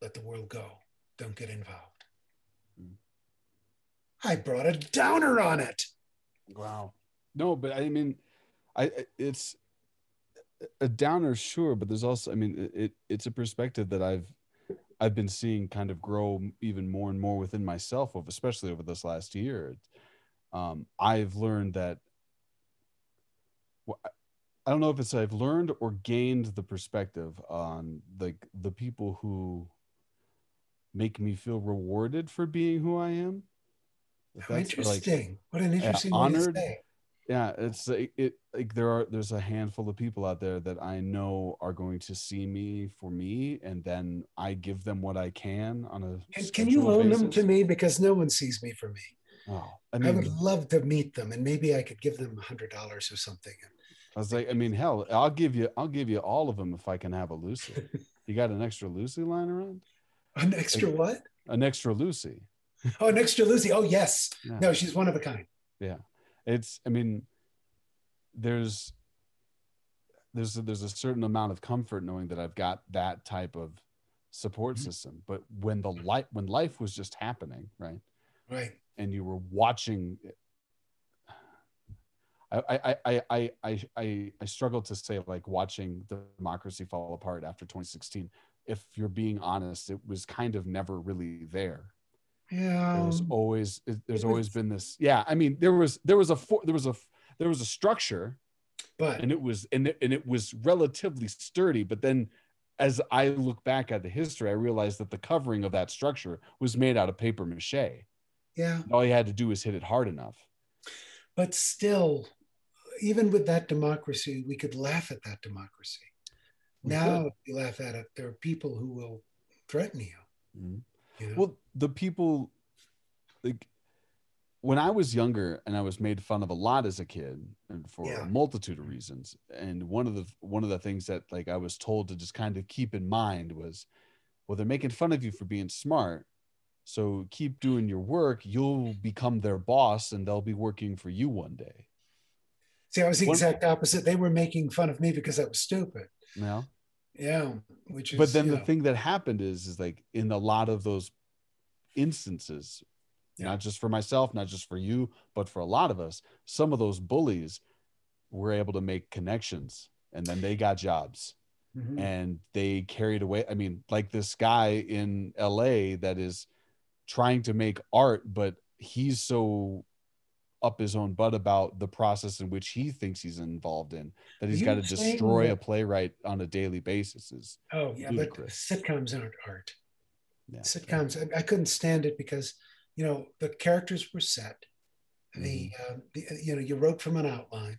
let the world go, don't get involved. Mm. I brought a downer on it. Wow. No, but I mean, I it's a downer, sure, but there's also, I mean, it it's a perspective that I've I've been seeing kind of grow even more and more within myself, especially over this last year. Um, I've learned that. I don't know if it's I've learned or gained the perspective on like the, the people who make me feel rewarded for being who I am. How interesting! Like, what an uh, interesting honored, yeah it's uh, it, it like there are there's a handful of people out there that i know are going to see me for me and then i give them what i can on a and can you loan basis. them to me because no one sees me for me oh i, mean, I would love to meet them and maybe i could give them a hundred dollars or something i was like i mean hell i'll give you i'll give you all of them if i can have a lucy <laughs> you got an extra lucy lying around an extra what? an extra lucy. Oh an extra lucy. Oh yes. Yeah. no she's one of a kind. Yeah. It's i mean there's there's a, there's a certain amount of comfort knowing that i've got that type of support mm-hmm. system. But when the life when life was just happening right? Right. And you were watching I, I, I, I, I, I, I struggle to say like watching democracy fall apart after 2016. If you're being honest, it was kind of never really there. Yeah. There's always there's always been this yeah i mean there was there was a there was a there was a structure but and it was and it, and it was relatively sturdy but then as i look back at the history i realized that the covering of that structure was made out of paper mache. Yeah. All you had to do was hit it hard enough. But still even with that democracy we could laugh at that democracy we now you laugh at it there are people who will threaten you mm-hmm. You know? Well, the people like when I was younger and I was made fun of a lot as a kid and for yeah. a multitude of reasons. And one of the one of the things that like I was told to just kind of keep in mind was well, they're making fun of you for being smart. So keep doing your work. You'll become their boss and they'll be working for you one day. See, I was the exact opposite. They were making fun of me because I was stupid. Yeah. Yeah, which is. But then the know. thing that happened is, is like in a lot of those instances, yeah. not just for myself, not just for you, but for a lot of us, some of those bullies were able to make connections, and then they got jobs, mm-hmm. and they carried away. I mean, like this guy in L.A. that is trying to make art, but he's so up his own butt about the process in which he thinks he's involved in that he's got to destroy that, a playwright on a daily basis is oh yeah ludicrous. but sitcoms aren't art yeah. sitcoms I, I, couldn't stand it because you know the characters were set the, mm-hmm. uh, the you know you wrote from an outline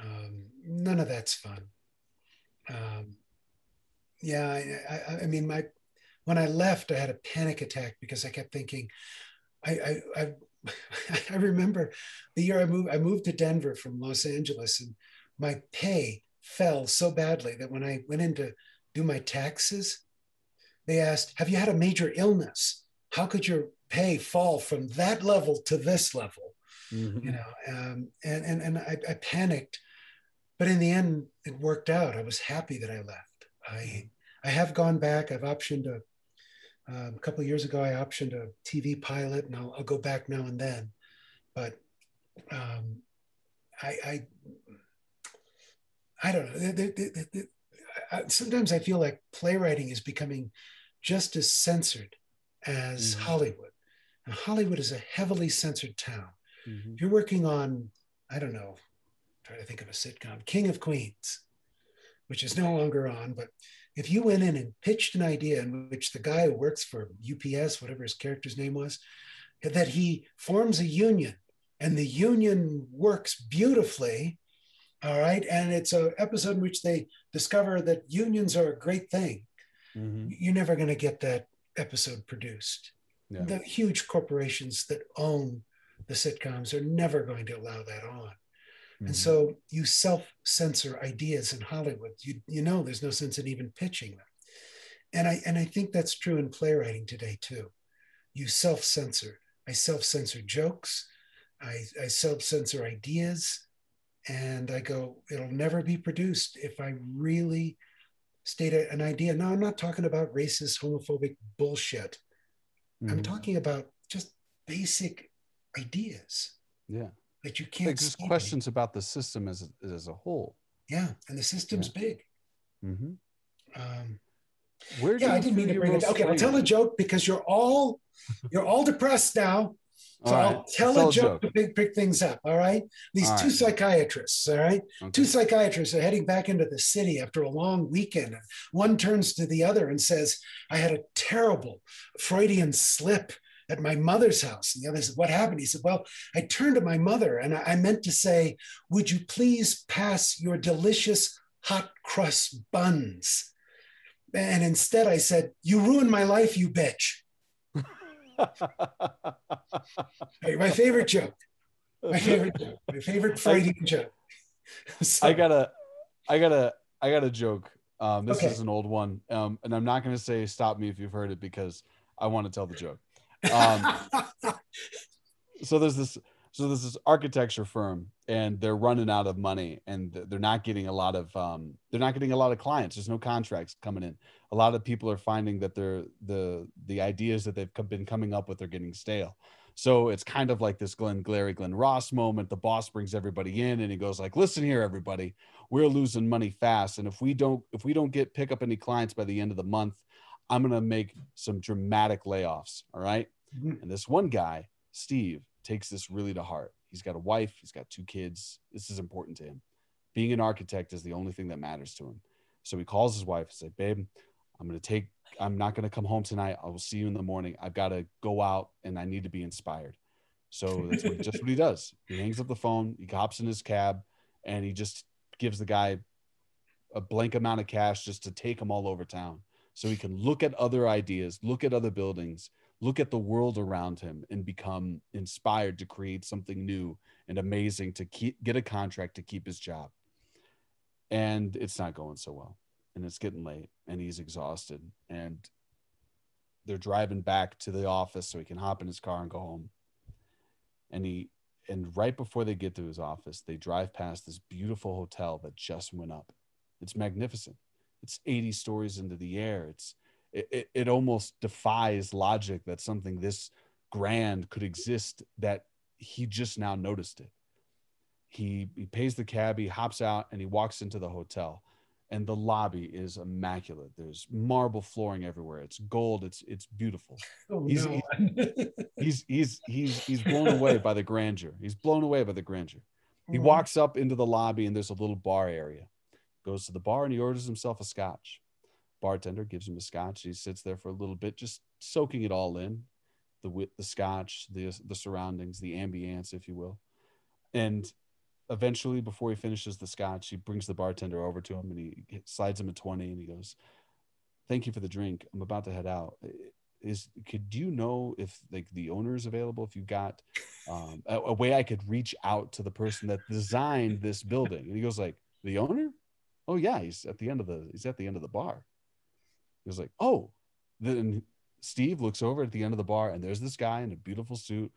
um, none of that's fun um, yeah I, I, I mean my when i left i had a panic attack because i kept thinking I, I, I <laughs> I remember the year I moved, I moved to Denver from Los Angeles and my pay fell so badly that when I went in to do my taxes, they asked, Have you had a major illness? How could your pay fall from that level to this level? Mm-hmm. You know, um, and, and, and I, I panicked, but in the end, it worked out. I was happy that I left. I, I have gone back. I've optioned a um, a couple of years ago, I optioned a TV pilot, and I'll, I'll go back now and then. But um, I, I, I, don't know. The, the, the, I, sometimes I feel like playwriting is becoming just as censored as Mhm. Hollywood. And Hollywood is a heavily censored town. Mhm. If you're working on, I don't know, try to think of a sitcom, King of Queens, which is no longer on, but if you went in and pitched an idea in which the guy who works for UPS, whatever his character's name was, that he forms a union and the union works beautifully, all right, and it's an episode in which they discover that unions are a great thing, Mhm. you're never going to get that episode produced. The huge corporations that own the sitcoms are never going to allow that on. And so you self censor ideas in Hollywood. You, you know, there's no sense in even pitching them. And I, and I think that's true in playwriting today too. You self censor. I self censor jokes. I, I self censor ideas. And I go, it'll never be produced if I really state an idea. Now, I'm not talking about racist, homophobic bullshit. I'm Mhm. talking about just basic ideas yeah. That you can't. Study. questions about the system as a, as a whole. Yeah, and the system's big. hmm Um, Where do yeah, I didn't mean to bring it. most Okay, I'll tell a joke because you're all <laughs> you're all depressed now. So right, I'll tell a joke to pick pick things up. All right, these All two right. psychiatrists. All right, Okay. two psychiatrists are heading back into the city after a long weekend. And one turns to the other and says, "I had a terrible Freudian slip." At my mother's house. And the other said, What happened? He said, Well, I turned to my mother and I meant to say, Would you please pass your delicious hot crust buns? And instead I said, You ruined my life, you bitch. Hey, <laughs> My favorite joke. My favorite joke. My favorite Freudian joke. <laughs> So- I gotta, I gotta, I got a joke. Um, this Okay. is an old one, um, and I'm not gonna say stop me if you've heard it because I want to tell the joke. Um, so there's this, so there's this architecture firm, and they're running out of money, and they're not getting a lot of, um, they're not getting a lot of clients. There's no contracts coming in. A lot of people are finding that they're the the ideas that they've been coming up with are getting stale. So it's kind of like this Glenn Glary, Glen Ross moment. The boss brings everybody in and he goes like, listen here, everybody, we're losing money fast. And if we don't, if we don't get pick up any clients by the end of the month, I'm going to make some dramatic layoffs. All right. Mhm. And this one guy, Steve, takes this really to heart. He's got a wife, he's got two kids. This is important to him. Being an architect is the only thing that matters to him. So he calls his wife and said, babe, I'm going to take, I'm not going to come home tonight. I will see you in the morning. I've got to go out and I need to be inspired. So that's what, just what he does. He hangs up the phone, he hops in his cab, and he just gives the guy a blank amount of cash just to take him all over town. So he can look at other ideas, look at other buildings, look at the world around him, and become inspired to create something new and amazing to keep, get a contract to keep his job. And it's not going so well. And it's getting late, and he's exhausted. And they're driving back to the office so he can hop in his car and go home. And he and right before they get to his office, they drive past this beautiful hotel that just went up. It's magnificent. It's 80 stories into the air. It's it, it, it almost defies logic that something this grand could exist that he just now noticed it. He he pays the cab, he hops out and he walks into the hotel. And the lobby is immaculate. There's marble flooring everywhere. It's gold. It's it's beautiful Oh, He's- no. he's he's he's he's blown away by the grandeur. He's blown away by the grandeur. He Mhm. walks up into the lobby and there's a little bar area. Goes to the bar and he orders himself a scotch. Bartender gives him a scotch. He sits there for a little bit, just soaking it all in, the the scotch, the the surroundings, the ambience, if you will. And eventually, before he finishes the scotch, he brings the bartender over to him and he slides him a twenty and he goes, "Thank you for the drink. I'm about to head out is could you know if like the owner is available if you got um, a, a way i could reach out to the person that designed this building and he goes like the owner oh yeah he's at the end of the he's at the end of the bar. He was like oh then steve looks over at the end of the bar and there's this guy in a beautiful suit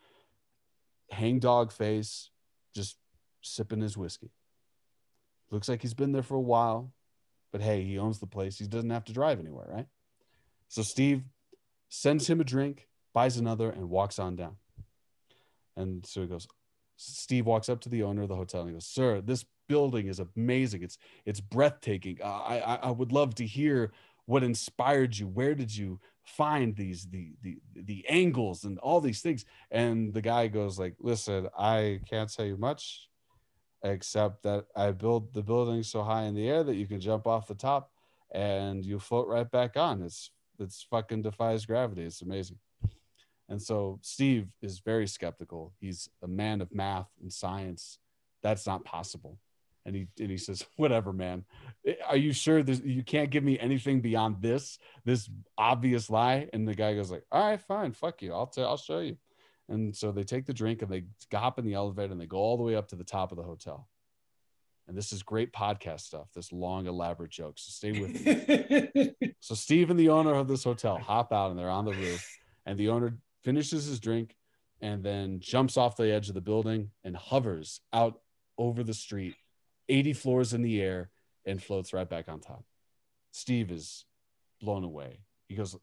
hangdog face just sipping his whiskey. Looks like he's been there for a while but hey he owns the place. He doesn't have to drive anywhere right? So steve sends him a drink, buys another, and walks on down. And so he goes, Steve walks up to the owner of the hotel and he goes, Sir, this building is amazing. It's it's breathtaking. I, I I would love to hear what inspired you. Where did you find these the the the angles and all these things? And the guy goes like listen i can't tell you much except that i build the building so high in the air that you can jump off the top and you float right back on. It's it's fucking defies gravity. It's amazing. And so steve is very skeptical. He's a man of math and science. That's not possible and he and he says, <laughs> "Whatever, man. Eh, are you sure you can't give me anything beyond this this obvious lie?" And the guy goes like, "All right, fine, fuck you. I'll tell. I'll show you." And so they take the drink and they hop in the elevator and they go all the way up to the top of the hotel. And this is great podcast stuff. This long, elaborate joke. So stay with me. <laughs> so Steve and the owner of this hotel hop out and they're on the roof. And the owner finishes his drink and then jumps off the edge of the building and hovers out over the street 80 floors in the air and floats right back on top. Steve is blown away. He goes,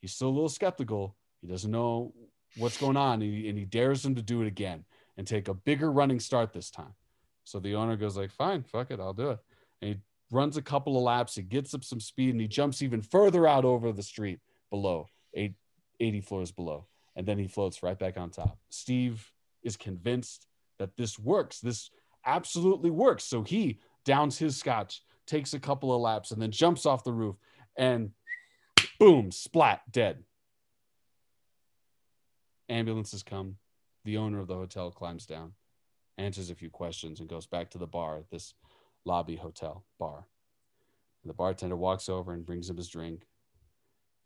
he's still a little skeptical. He doesn't know what's going on. And he, and he dares him to do it again and take a bigger running start this time. So the owner goes like, fine, fuck it, I'll do it. And he runs a couple of laps. He gets up some speed and he jumps even further out over the street below, eight, 80 floors below. And then he floats right back on top. Steve is convinced that this works. This absolutely works. So he downs his scotch, takes a couple of laps, and then jumps off the roof and boom, splat, dead. Ambulances come. The owner of the hotel climbs down, answers a few questions, and goes back to the bar at this lobby hotel bar. And the bartender walks over and brings him his drink.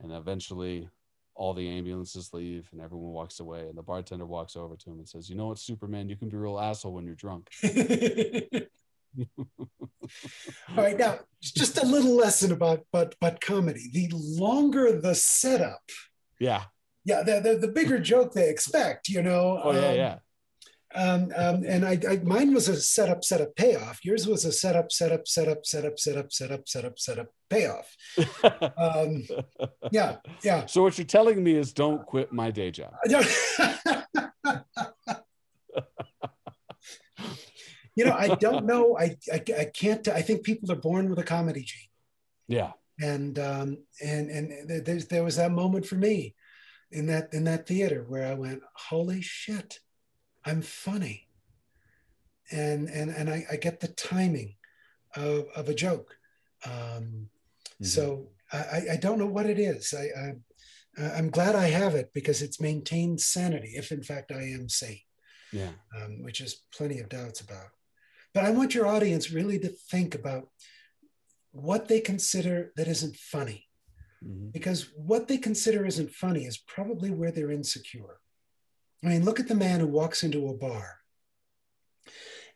And eventually, all the ambulances leave and everyone walks away and the bartender walks over to him and says you know what superman? You can be a real asshole when you're drunk. <laughs> All right now just a little lesson about but but comedy. The longer the setup yeah. Yeah the, the, the bigger joke they expect you know oh yeah um, yeah um, um, and I, I, mine was a setup, setup, payoff. Yours was a setup, setup, setup, setup, setup, setup, setup, setup, payoff. Um, <laughs> yeah, yeah. So what you're telling me is, don't quit my day job. <laughs> you know, I don't know. I, I, I can't. I think people are born with a comedy gene. Yeah. And um, and and there's there was that moment for me in that in that theater where I went, holy shit I'm funny. And and and I, I get the timing of, of a joke. Um, mm-hmm. So I, I don't know what it is. I, I I'm glad I have it because it's maintained sanity, if in fact I am sane. Yeah. Um, which is plenty of doubts about. But I want your audience really to think about what they consider that isn't funny. Mm-hmm. Because what they consider isn't funny is probably where they're insecure. I mean, look at the man who walks into a bar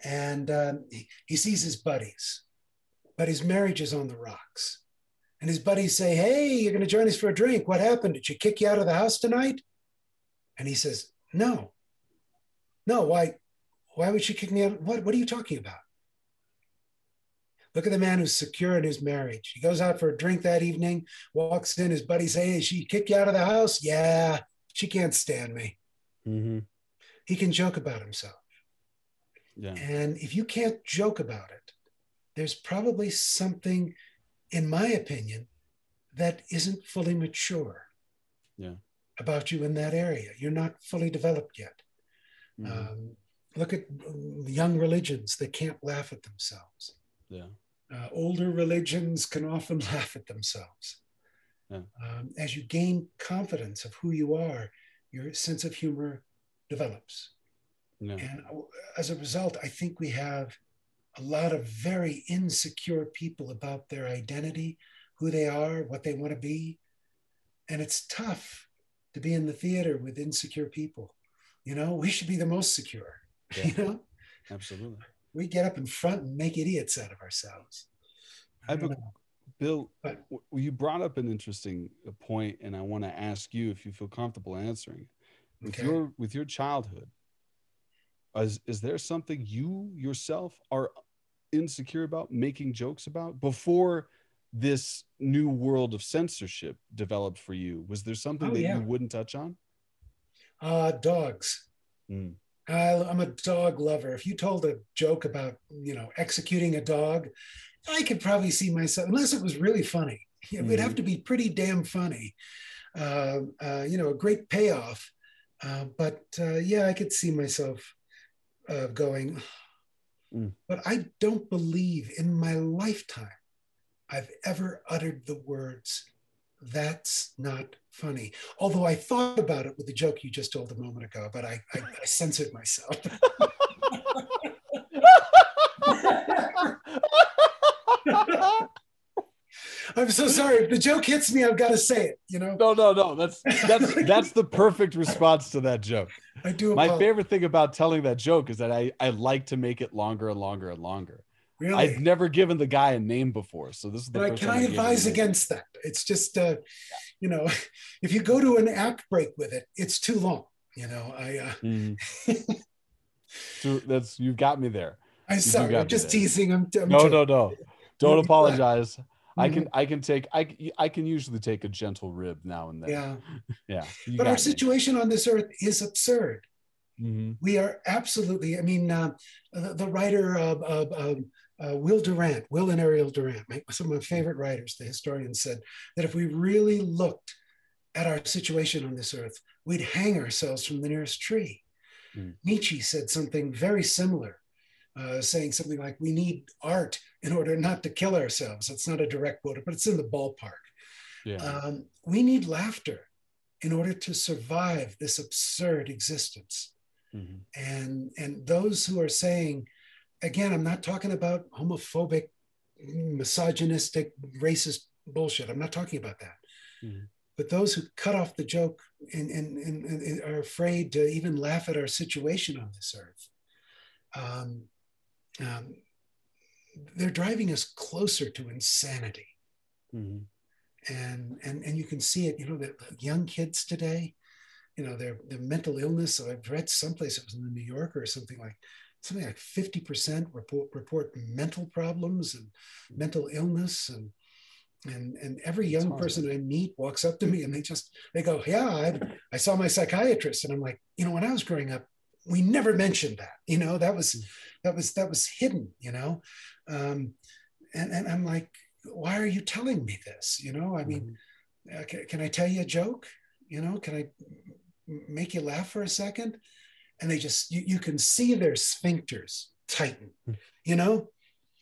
and um, he, he sees his buddies, but his marriage is on the rocks. And his buddies say, Hey, you're going to join us for a drink. What happened? Did she kick you out of the house tonight? And he says, No. No, why? Why would she kick me out? What, what are you talking about? Look at the man who's secure in his marriage. He goes out for a drink that evening, walks in, his buddies say, Hey, she kick you out of the house? Yeah, she can't stand me. Mm-hmm. He can joke about himself. Yeah. And if you can't joke about it, there's probably something, in my opinion, that isn't fully mature yeah. about you in that area. You're not fully developed yet. Mm-hmm. Um, look at young religions that can't laugh at themselves. Yeah. Uh, older religions can often <laughs> laugh at themselves. Yeah. Um, as you gain confidence of who you are, your sense of humor develops. And as a result, I think we have a lot of very insecure people about their identity, who they are, what they want to be. And it's tough to be in the theater with insecure people. You know, we should be the most secure. <laughs> Yeah. You know? Absolutely. We get up in front and make idiots out of ourselves. I, I Bill, you brought up an interesting uh, point, and I want to ask you if you feel comfortable answering. With okay. your with your childhood, is is there something you yourself are insecure about, making jokes about before this new world of censorship developed for you? Was there something oh, that yeah. you wouldn't touch on? Uh, dogs. Mm. I, I'm a dog lover. If you told a joke about you know executing a dog, I could probably see myself, unless it was really funny, It would have Mhm. to be pretty damn funny. Uh, uh, you know, a great payoff. Uh, but uh, yeah, I could see myself uh, going, Mm. but I don't believe in my lifetime I've ever uttered the words, that's not funny. Although I thought about it with the joke you just told a moment ago, but I, I, I censored myself. <laughs> I'm so sorry. If the joke hits me, I've got to say it. You know, no, no, no. That's that's <laughs> that's the perfect response to that joke. I do. My apologize. favorite thing about telling that joke is that I, I like to make it longer and longer and longer. Really? I've never given the guy a name before, so this is the But I, first can I him advise against that? It's just, uh, you know, <laughs> if you go to an act break with it, it's too long. You know, I, uh, Mhm. <laughs> So that's you've got me there. I'm sorry. I'm just teasing. I'm, I'm No, joking. no, no. Don't you're I Mhm. can I can take I I can usually take a gentle rib now and then. Yeah. <laughs> Yeah. But our me. situation on this earth is absurd. Mhm. We are absolutely, I mean, uh, the, the writer, uh, uh, Will Durant, Will and Ariel Durant, my, some of my favorite writers, the historians said that if we really looked at our situation on this earth, we'd hang ourselves from the nearest tree. Mm. Nietzsche said something very similar, uh, saying something like, we need art in order not to kill ourselves. It's not a direct quote, but it's in the ballpark. Yeah. Um, we need laughter in order to survive this absurd existence. Mhm. And and those who are saying, again, I'm not talking about homophobic, misogynistic, racist bullshit. I'm not talking about that. Mhm. But those who cut off the joke and, and, and, and are afraid to even laugh at our situation on this earth, um, um, they're driving us closer to insanity. Mhm. and and and you can see it you know the young kids today you know their their mental illness i've read someplace it was in the new yorker or something like something like 50% report report mental problems and mental illness. And and and every young person i meet walks up to me and they just they go yeah I, I saw my psychiatrist. And i'm like you know when i was growing up we never mentioned that you know that was that was that was hidden you know um and and i'm like why are you telling me this you know i mean Mhm. uh, can, can I tell you a joke? You know, can i make you laugh for a second? And they just, you, you can see their sphincters tighten, you know?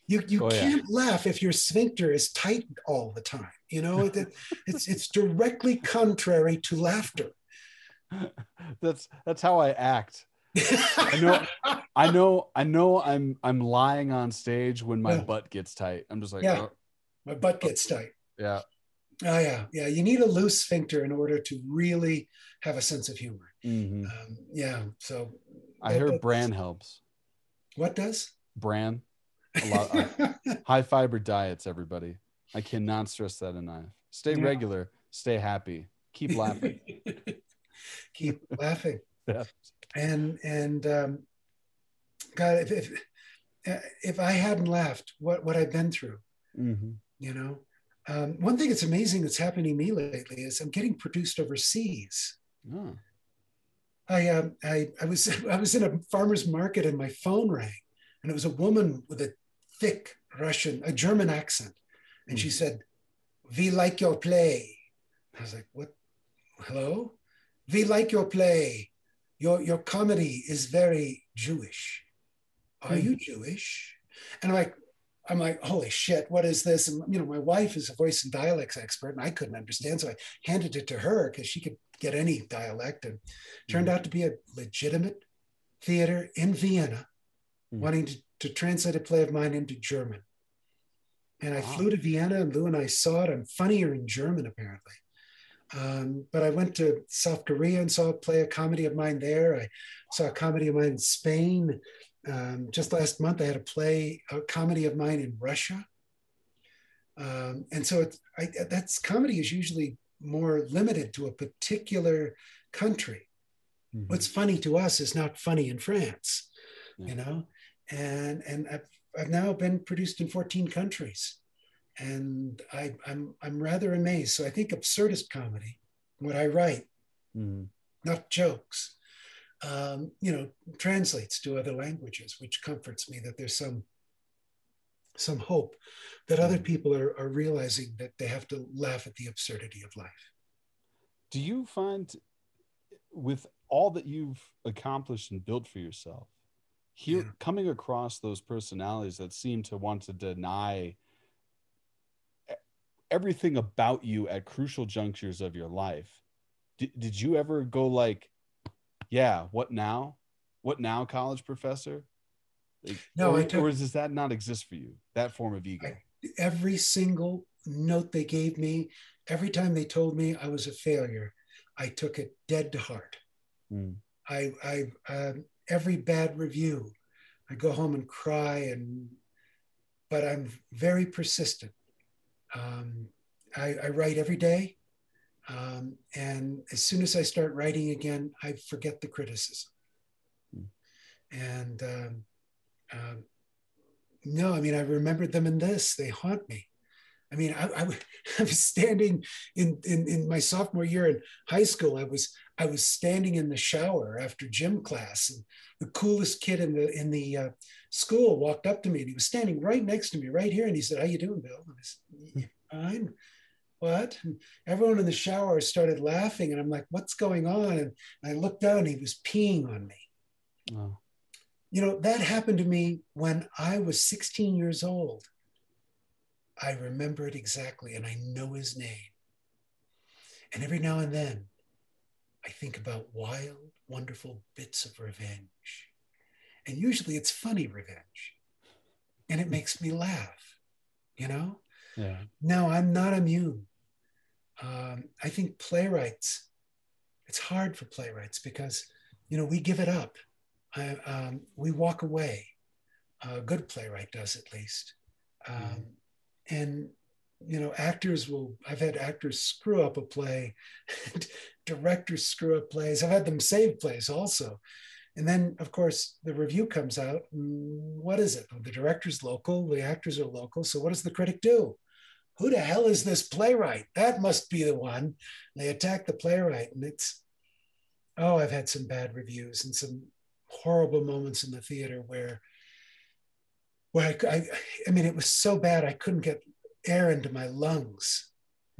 You, you Oh, can't laugh if your sphincter is tightened all the time. You know, It- <laughs> it's, it's directly contrary to laughter. <laughs> that's that's how I act. Know- I know I know I'm I'm lying on stage when my Yeah. butt gets tight. I'm just like, Yeah. oh, My butt gets tight. yeah. Oh, yeah. Yeah. You need a loose sphincter in order to really have a sense of humor. Mhm. Um, yeah. So, I that- heard bran helps. What does? Bran, a <laughs> lot of high fiber diets, everybody. I cannot stress that enough. Stay Yeah. regular, stay happy, keep laughing. <laughs> Keep laughing. <laughs> Yeah. And and um, God, if, if if I hadn't laughed, what what I've been through, Mhm. you know. Um, one thing that's amazing that's happening to me lately is I'm getting produced overseas. Oh. I, um, I I was <laughs> I was in a farmer's market and my phone rang, and it was a woman with a thick Russian, a German accent, and she Mhm. said, "We like your play." I was like, "What? Hello? We like your play. Your your comedy is very Jewish. Are you Jewish?" And I'm like. I'm like, holy shit, what is this? And you know, my wife is a voice and dialects expert, and I couldn't understand, so I handed it to her because she could get any dialect. And turned out to be a legitimate theater in Vienna, Hmm. wanting to, to translate a play of mine into German. And I Wow. flew to Vienna, and Lou and I saw it. I'm funnier in German, apparently. Um, but I went to South Korea and saw a play, a comedy of mine there. I saw a comedy of mine in Spain. Um, just last month, I had a play, a comedy of mine in Russia. Um, and so it's, I, that's comedy is usually more limited to a particular country Mhm. what's funny to us is not funny in France, Yeah. you know, and and I've, I've now been produced in 14 countries, and I, I'm I'm rather amazed. So I think absurdist comedy, what I write, Mhm. not jokes, um, you know, translates to other languages, which comforts me that there's some some hope that other people are, are realizing that they have to laugh at the absurdity of life. Do you find with all that you've accomplished and built for yourself, here yeah. coming across those personalities that seem to want to deny everything about you at crucial junctures of your life. Did, did you ever go like yeah what now? What now college professor? Like, no or, took, or does that not exist for you? That form of ego. I, every single note they gave me every time they told me i was a failure i took it dead to heart. Mm. i i um, every bad review i go home and cry and but i'm very persistent um, I, I, write every day. Um, and as soon as I start writing again, I forget the criticism. Mm. And um, um, no, I mean, I remembered them in this. They haunt me. I mean, I, I, <laughs> I was standing in, in, in my sophomore year in high school. I was I was standing in the shower after gym class, and the coolest kid in the in the uh, school walked up to me, and he was standing right next to me, right here, and he said, "How you doing, Bill?" And I said, "Fine." What? And everyone in the shower started laughing, and I'm like, "What's going on?" And I looked down, and he was peeing on me. Oh. You know, that happened to me when I was 16 years old. I remember it exactly, and I know his name. And every now and then, I think about wild, wonderful bits of revenge. And usually it's funny revenge. And it makes me laugh, you know? Yeah. No, I'm not immune. Um, I think playwrights, it's hard for playwrights because, you know, we give it up. I, um, we walk away. A good playwright does at least. Um, mm-hmm. And you know, actors will, I've had actors screw up a play, <laughs> directors screw up plays. I've had them save plays also. And then, of course, the review comes out. What is it? Oh, the director's local, the actors are local. So, what does the critic do? Who the hell is this playwright? That must be the one. They attack the playwright. And it's, oh, I've had some bad reviews and some horrible moments in the theater where, where I, I, I mean, it was so bad I couldn't get air into my lungs.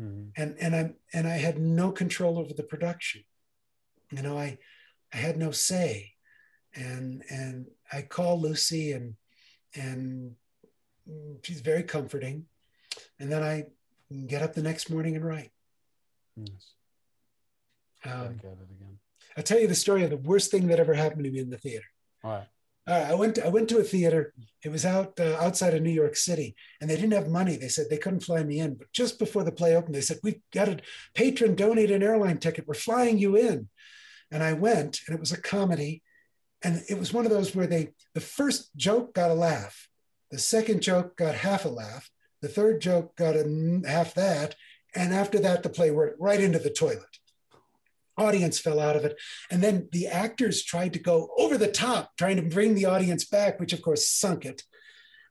Mm-hmm. And and I and I had no control over the production. You know, I I had no say. And and I call Lucy and and she's very comforting. And then I get up the next morning and write. Yes. Um, I it again. I'll tell you the story of the worst thing that ever happened to me in the theater. All right. Uh, I went. To, I went to a theater. It was out uh, outside of New York City, and they didn't have money. They said they couldn't fly me in. But just before the play opened, they said, "We've got a patron donate an airline ticket. We're flying you in." And I went, and it was a comedy, and it was one of those where they the first joke got a laugh, the second joke got half a laugh, the third joke got a half that, and after that, the play went right into the toilet audience fell out of it. And then the actors tried to go over the top, trying to bring the audience back, which of course sunk it.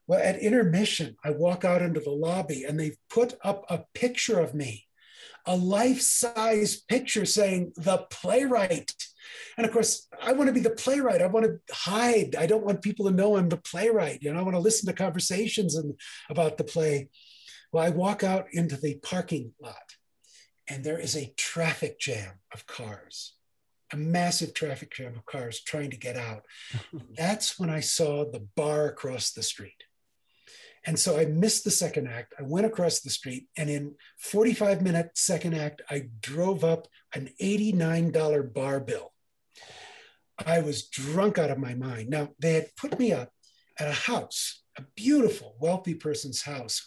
Well, at intermission, I walk out into the lobby and they've put up a picture of me, a life size picture saying, the playwright. And of course, I want to be the playwright. I want to hide. I don't want people to know I'm the playwright. You know, I want to listen to conversations and, about the play. Well, I walk out into the parking lot and there is a traffic jam of cars, a massive traffic jam of cars trying to get out. <laughs> That's when I saw the bar across the street. And so I missed the second act. I went across the street, and in 45 minute second act, I drove up an $89 bar bill. I was drunk out of my mind. Now, they had put me up at a house, a beautiful, wealthy person's house.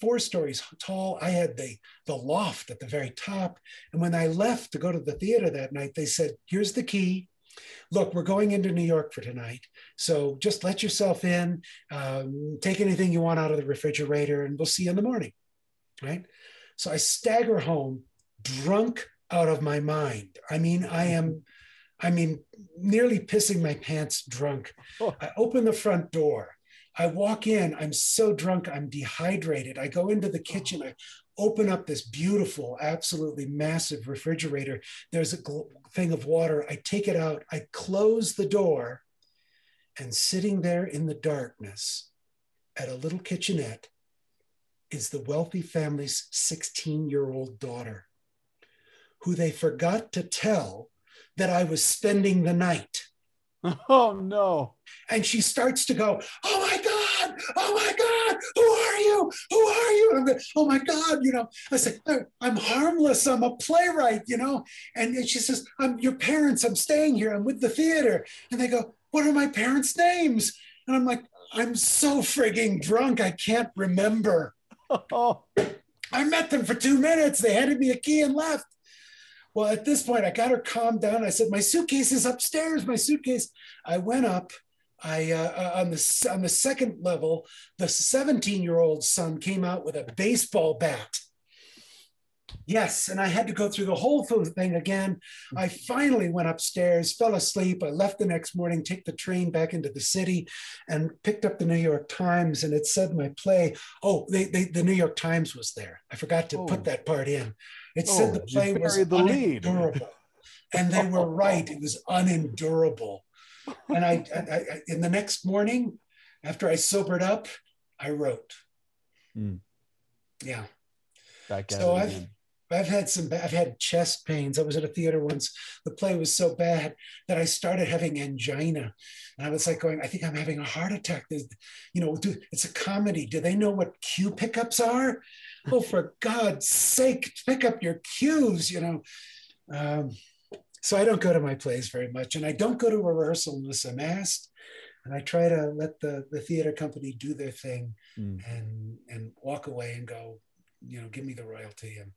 Four stories tall. I had the, the loft at the very top. And when I left to go to the theater that night, they said, here's the key. Look, we're going into New York for tonight. So just let yourself in, um, take anything you want out of the refrigerator, and we'll see you in the morning. Right. So I stagger home drunk out of my mind. I mean, I <laughs> am, I mean, nearly pissing my pants drunk. Oh. I open the front door I walk in, I'm so drunk, I'm dehydrated. I go into the kitchen, I open up this beautiful, absolutely massive refrigerator. There's a thing of water. I take it out, I close the door, and sitting there in the darkness at a little kitchenette is the wealthy family's 16 year old daughter, who they forgot to tell that I was spending the night. <laughs> Oh no. And she starts to go, Oh God, oh my God, who are you? Who are you? And I'm going, Oh my God, you know, I say, I'm harmless, I'm a playwright, you know. And she says, I'm your parents, I'm staying here, I'm with the theater. And they go, What are my parents' names? And I'm like, I'm so frigging drunk, I can't remember. <laughs> I met them for two minutes. They handed me a key and left. Well, at this point, I got her calmed down. I said, "My suitcase is upstairs. My suitcase." I went up. I uh, uh on the on the second level, the 17 year old son came out with a baseball bat Yes, and I had to go through the whole thing again. I finally went upstairs, fell asleep. I left the next morning, take the train back into the city, and picked up the New York Times, and it said my play. Oh, they, they, the New York Times was there. I forgot to oh. put that part in. It said oh, the play was the unendurable, and they <laughs> were right. It was unendurable. And I, I, I, in the next morning, after I sobered up, I wrote. Mm. Yeah. Back so I've, again. I've had some, I've had chest pains. I was at a theater once. The play was so bad that I started having angina. And I was like going, I think I'm having a heart attack. There's, you know, it's a comedy. Do they know what cue pickups are? <laughs> oh, for God's sake, pick up your cues, you know. Um, so I don't go to my plays very much. And I don't go to a rehearsal unless I'm asked. And I try to let the, the theater company do their thing mm. and, and walk away and go, you know, give me the royalty and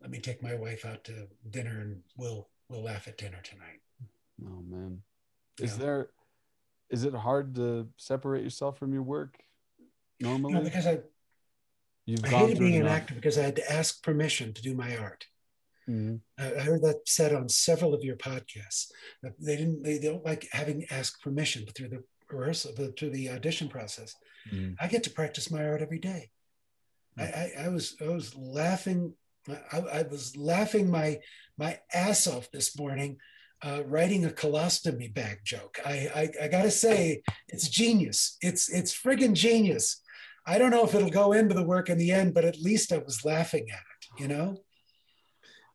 let me take my wife out to dinner and we'll we'll laugh at dinner tonight. Oh man. Is yeah. there is it hard to separate yourself from your work normally? No, because I You've I hated being enough. an actor because I had to ask permission to do my art. Mm-hmm. I heard that said on several of your podcasts. They didn't. They don't like having asked permission through the rehearsal, through the audition process. Mm-hmm. I get to practice my art every day. I, I, I, was I was laughing I, I, was laughing my my ass off this morning uh, writing a colostomy bag joke. I, I, I gotta say it's genius. It's it's friggin' genius. I don't know if it'll go into the work in the end, but at least I was laughing at it. You know.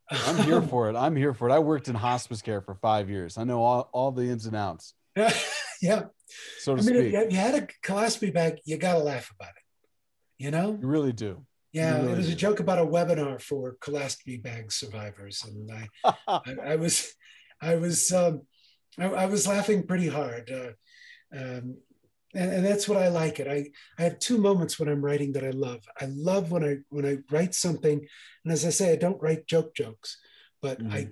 I'm here <laughs> for it. I'm here for it. I worked in hospice care for five years. I know all, all the ins and outs. <laughs> yeah. So to I mean, speak. if you had a colostomy bag, you got to laugh about it. You know? You really do. Yeah, really it was a joke about a webinar for colostomy bag survivors, and I, <laughs> I, I, was, I was, um, I, I, was laughing pretty hard, uh, um, and, and, that's what I like. It. I, I have two moments when I'm writing that I love. I love when I when I write something, and as I say, I don't write joke jokes, but mm-hmm. I,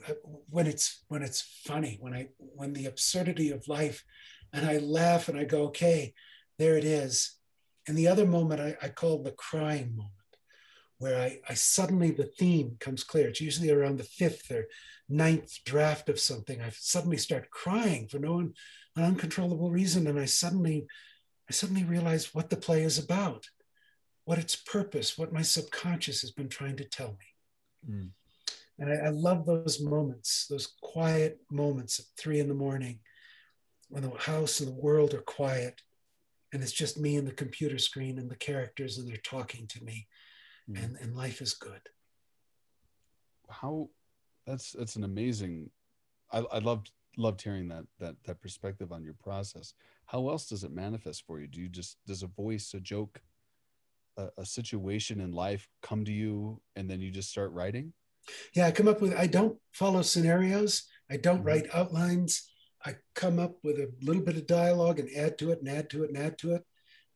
when it's when it's funny, when I when the absurdity of life, and I laugh and I go, okay, there it is. And the other moment I, I call the crying moment where I, I suddenly the theme comes clear. It's usually around the fifth or ninth draft of something. I suddenly start crying for no un, an uncontrollable reason, and I suddenly I suddenly realize what the play is about, what its purpose, what my subconscious has been trying to tell me. Mm. And I, I love those moments, those quiet moments at three in the morning when the house and the world are quiet and it's just me and the computer screen and the characters and they're talking to me mm. and and life is good how that's that's an amazing i i loved loved hearing that that that perspective on your process how else does it manifest for you do you just does a voice a joke a, a situation in life come to you and then you just start writing yeah i come up with i don't follow scenarios i don't mm-hmm. write outlines i come up with a little bit of dialogue and add to it and add to it and add to it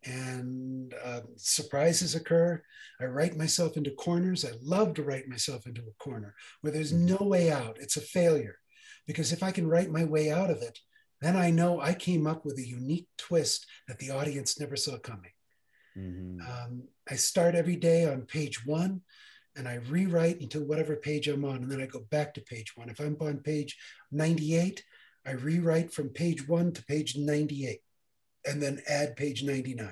and uh, surprises occur. I write myself into corners. I love to write myself into a corner where there's mm-hmm. no way out. It's a failure. Because if I can write my way out of it, then I know I came up with a unique twist that the audience never saw coming. Mm-hmm. Um, I start every day on page one and I rewrite until whatever page I'm on, and then I go back to page one. If I'm on page 98, I rewrite from page one to page 98 and then add page 99.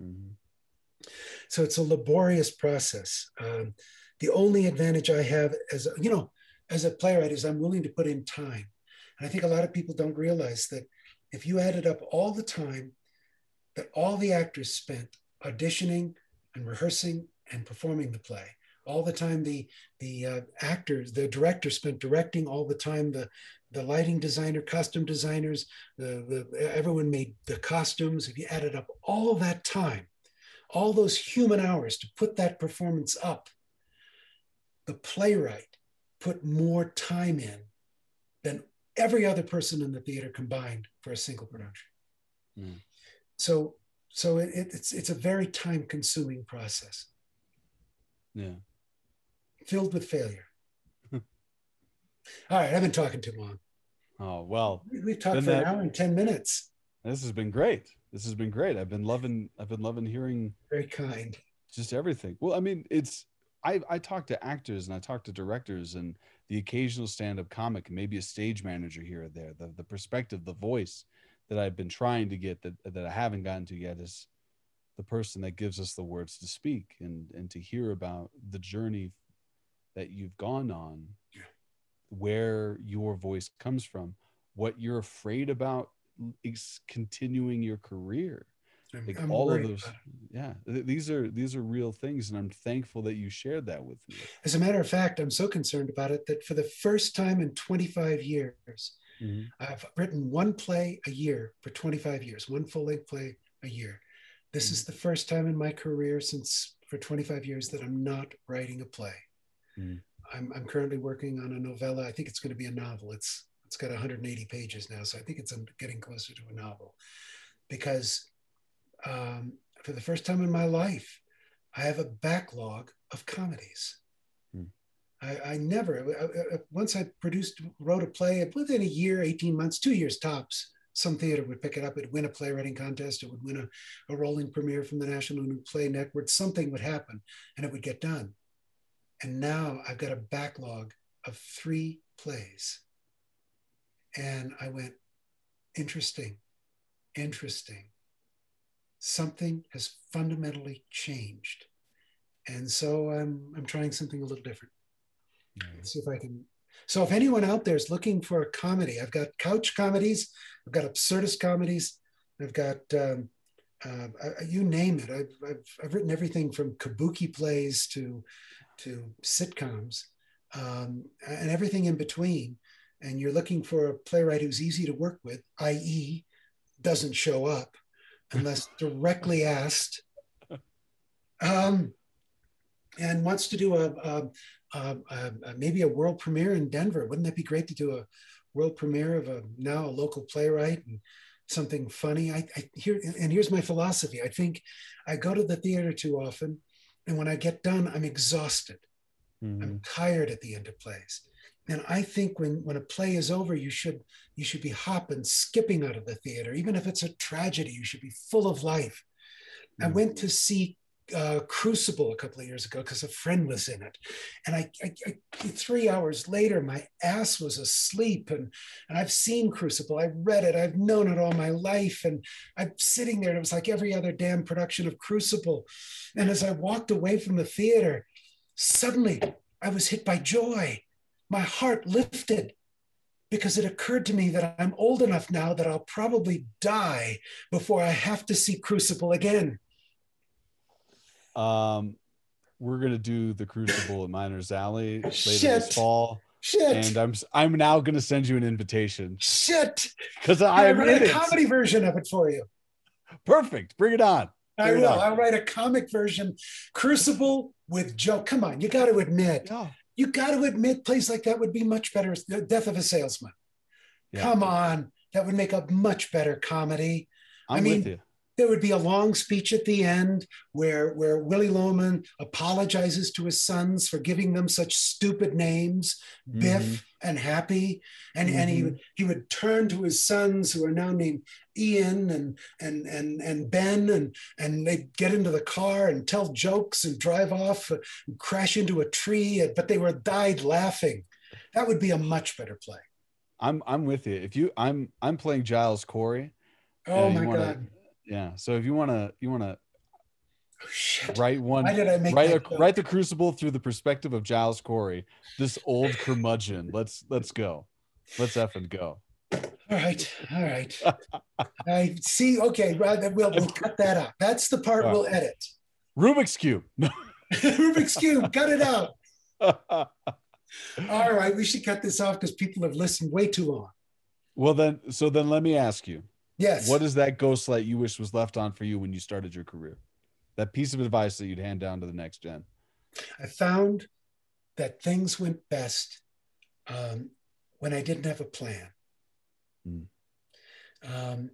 Mm-hmm. So it's a laborious process. Um, the only advantage I have as, you know, as a playwright is I'm willing to put in time. And I think a lot of people don't realize that if you added up all the time that all the actors spent auditioning and rehearsing and performing the play. All the time the the uh, actors, the director spent directing. All the time the the lighting designer, costume designers, the, the everyone made the costumes. If you added up all that time, all those human hours to put that performance up, the playwright put more time in than every other person in the theater combined for a single production. Mm. So, so it, it's it's a very time consuming process. Yeah. Filled with failure. All right, I've been talking too long. Oh well, we've talked for that, an hour and ten minutes. This has been great. This has been great. I've been loving. I've been loving hearing. Very kind. Just everything. Well, I mean, it's. I I talk to actors and I talk to directors and the occasional stand-up comic, maybe a stage manager here or there. The the perspective, the voice that I've been trying to get that that I haven't gotten to yet is the person that gives us the words to speak and and to hear about the journey that you've gone on where your voice comes from what you're afraid about is continuing your career like I'm all of those yeah these are these are real things and i'm thankful that you shared that with me. As a matter of fact i'm so concerned about it that for the first time in 25 years mm-hmm. i've written one play a year for 25 years one full-length play a year. This mm-hmm. is the first time in my career since for 25 years that i'm not writing a play. Mm-hmm. I'm, I'm currently working on a novella. I think it's going to be a novel. It's it's got 180 pages now so i think it's getting closer to a novel. Because um, for the first time in my life, I have a backlog of comedies. Hmm. I, I, never, I, I, once I produced, wrote a play within a year, 18 months, two years tops, some theater would pick it up, it would win a playwriting contest, it would win a, a rolling premiere from the National New Play Network, something would happen and it would get done. And now I've got a backlog of three plays. And I went, interesting, interesting something has fundamentally changed. And so I'm, I'm trying something a little different. Mm-hmm. See if I can. So if anyone out there is looking for a comedy, I've got couch comedies, I've got absurdist comedies, I've got um, uh, you name it. I've, I've, I've, written everything from kabuki plays to to sitcoms um, and everything in between. And you're looking for a playwright who's easy to work with, i.e., doesn't show up unless directly asked, um, and wants to do a, a, a, a, maybe a world premiere in Denver. Wouldn't that be great to do a world premiere of a now a local playwright and something funny? I, I here and here's my philosophy. I think I go to the theater too often, and when I get done, I'm exhausted. Mm-hmm. I'm tired at the end of plays. And I think when, when a play is over, you should you should be hopping, skipping out of the theater. Even if it's a tragedy, you should be full of life. Mm. I went to see uh, Crucible a couple of years ago because a friend was in it, and I, I, I, three hours later my ass was asleep, and and I've seen Crucible, I read it, I've known it all my life, and I'm sitting there, and it was like every other damn production of Crucible, and as I walked away from the theater, suddenly I was hit by joy my heart lifted because it occurred to me that I'm old enough now that I'll probably die before I have to see Crucible again. Um, we're gonna do the Crucible at Miners Alley later Shit. this fall. Shit. And I'm I'm now gonna send you an invitation. Shit. Because I write a comedy version of it for you. Perfect. Bring it on. Bring I will. On. I'll write a comic version. Crucible with Joe. Come on, you got to admit. Yeah you got to admit plays like that would be much better. The Death of a Salesman. Yeah. Come on, that would make a much better comedy. I'm i mean, there would be a long speech at the end where where Willy Loman apologizes to his sons for giving them such stupid names, mm-hmm. Biff and Happy, and mm-hmm. and he mm-hmm. he would turn to his sons who are now named Ian and and and and Ben and and they'd get into the car and tell jokes and drive off and crash into a tree, but they were died laughing. That would be a much better play. I'm I'm with you. If you I'm I'm playing Giles Corey. Oh my wanna, god yeah. So if you want to, you want to oh, write one. Why did I make write, a, write the Crucible through the perspective of Giles Corey, this old curmudgeon. Let's let's go. Let's f and go. All right, all right. I see. Okay, rather we'll, we'll cut that out. That's the part we'll edit. Rubik's cube. <laughs> Rubik's cube, cut it out. <laughs> All right, we should cut this off because people have listened way too long. well then, so then let me ask you, Yes. what is that ghost light you wish was left on for you when you started your career? That piece of advice that you'd hand down to the next gen. I found that things went best um, when I didn't have a plan. Hmm. Um,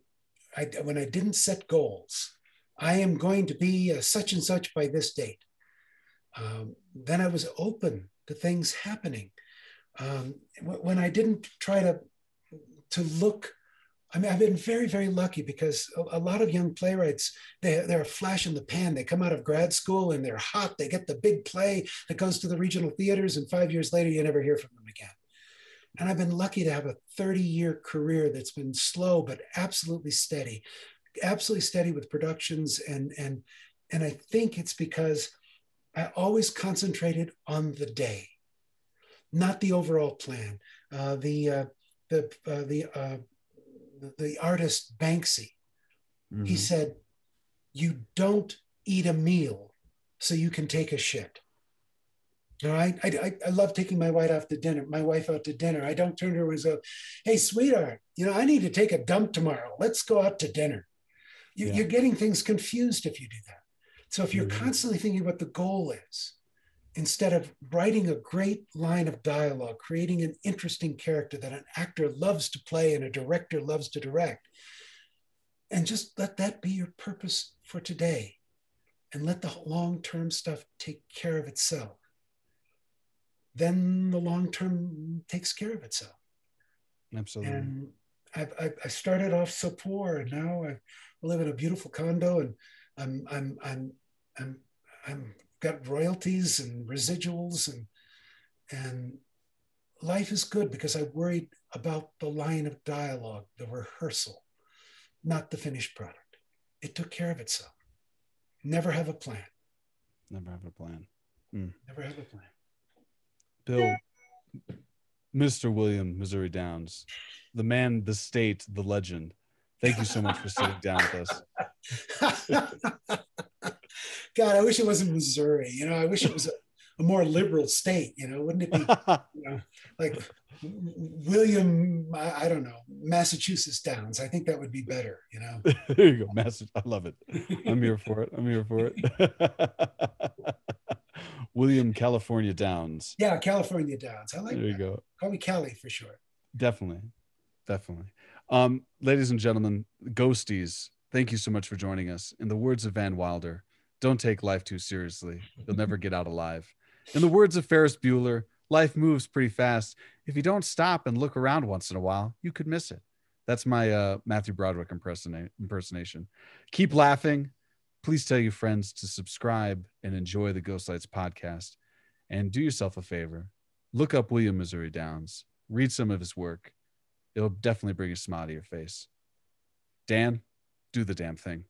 I, when I didn't set goals, I am going to be uh, such and such by this date. Um, then I was open to things happening. Um, when I didn't try to to look, I mean, I've been very, very lucky because a, a lot of young playwrights they, they're a flash in the pan. They come out of grad school and they're hot. They get the big play that goes to the regional theaters, and five years later, you never hear from them again. And I've been lucky to have a 30 year career that's been slow, but absolutely steady, absolutely steady with productions. And, and, and I think it's because I always concentrated on the day, not the overall plan. Uh, the, uh, the, uh, the, uh, the, artist Banksy, he Mhm. said, You don't eat a meal so you can take a shit. You know, I, I, I love taking my wife out to dinner, my wife out to dinner. I don't turn to her and say, Hey, sweetheart, you know, I need to take a dump tomorrow. Let's go out to dinner. You, Yeah. You're getting things confused if you do that. So if you're Mhm. constantly thinking what the goal is, instead of writing a great line of dialogue, creating an interesting character that an actor loves to play and a director loves to direct, and just let that be your purpose for today. And let the long-term stuff take care of itself. Then the long-term takes care of itself. Absolutely. and I've, I started off so poor and now I live in a beautiful condo and I'm, I'm, I'm, I'm, I'm got royalties and residuals and, and life is good because I worried about the line of dialogue, the rehearsal, not the finished product. It took care of itself. Never have a plan. Never have a plan. Hmm. Never have a plan. Bill, Mr. William Missouri Downs, the man, the state, the legend. Thank you so much for sitting down with us. <laughs> God, I wish it wasn't Missouri. You know, I wish it was a, a more liberal state. You know, wouldn't it be <laughs> you know, like William? I, I don't know, Massachusetts Downs. I think that would be better. You know, <laughs> there you go. Message. I love it. I'm here for it. I'm here for it. <laughs> William California Downs. yeah, California Downs. I like There you that. go. Call me Cali for short. Definitely. Definitely. Um, ladies and gentlemen, ghosties, thank you so much for joining us. In the words of Van Wilder, don't take life too seriously. You'll never get out alive. In the words of Ferris Bueller, life moves pretty fast. If you don't stop and look around once in a while, you could miss it. That's my uh, Matthew Broderick impersona- impersonation. Keep laughing. Please tell your friends to subscribe and enjoy the Ghost Lights podcast. And do yourself a favor look up William Missouri Downs, read some of his work. It'll definitely bring a smile to your face. Dan, do the damn thing.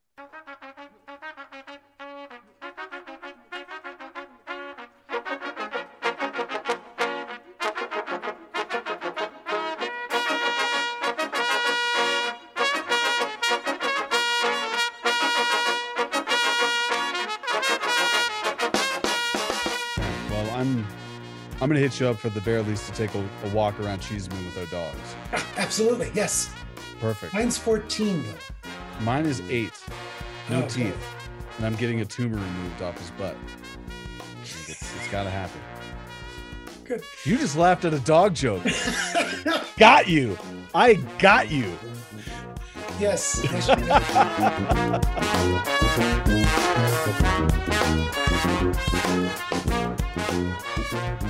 Hit you up for the very least to take a, a walk around Cheesman with our dogs. Ah, absolutely, yes. Perfect. Mine's 14 though. Mine is eight, no Oh, okay. teeth, and I'm getting a tumor removed off his butt. It's, it's gotta happen. Good. You just laughed at a dog joke. got you. I got you. yes. yes <laughs> <laughs> you did.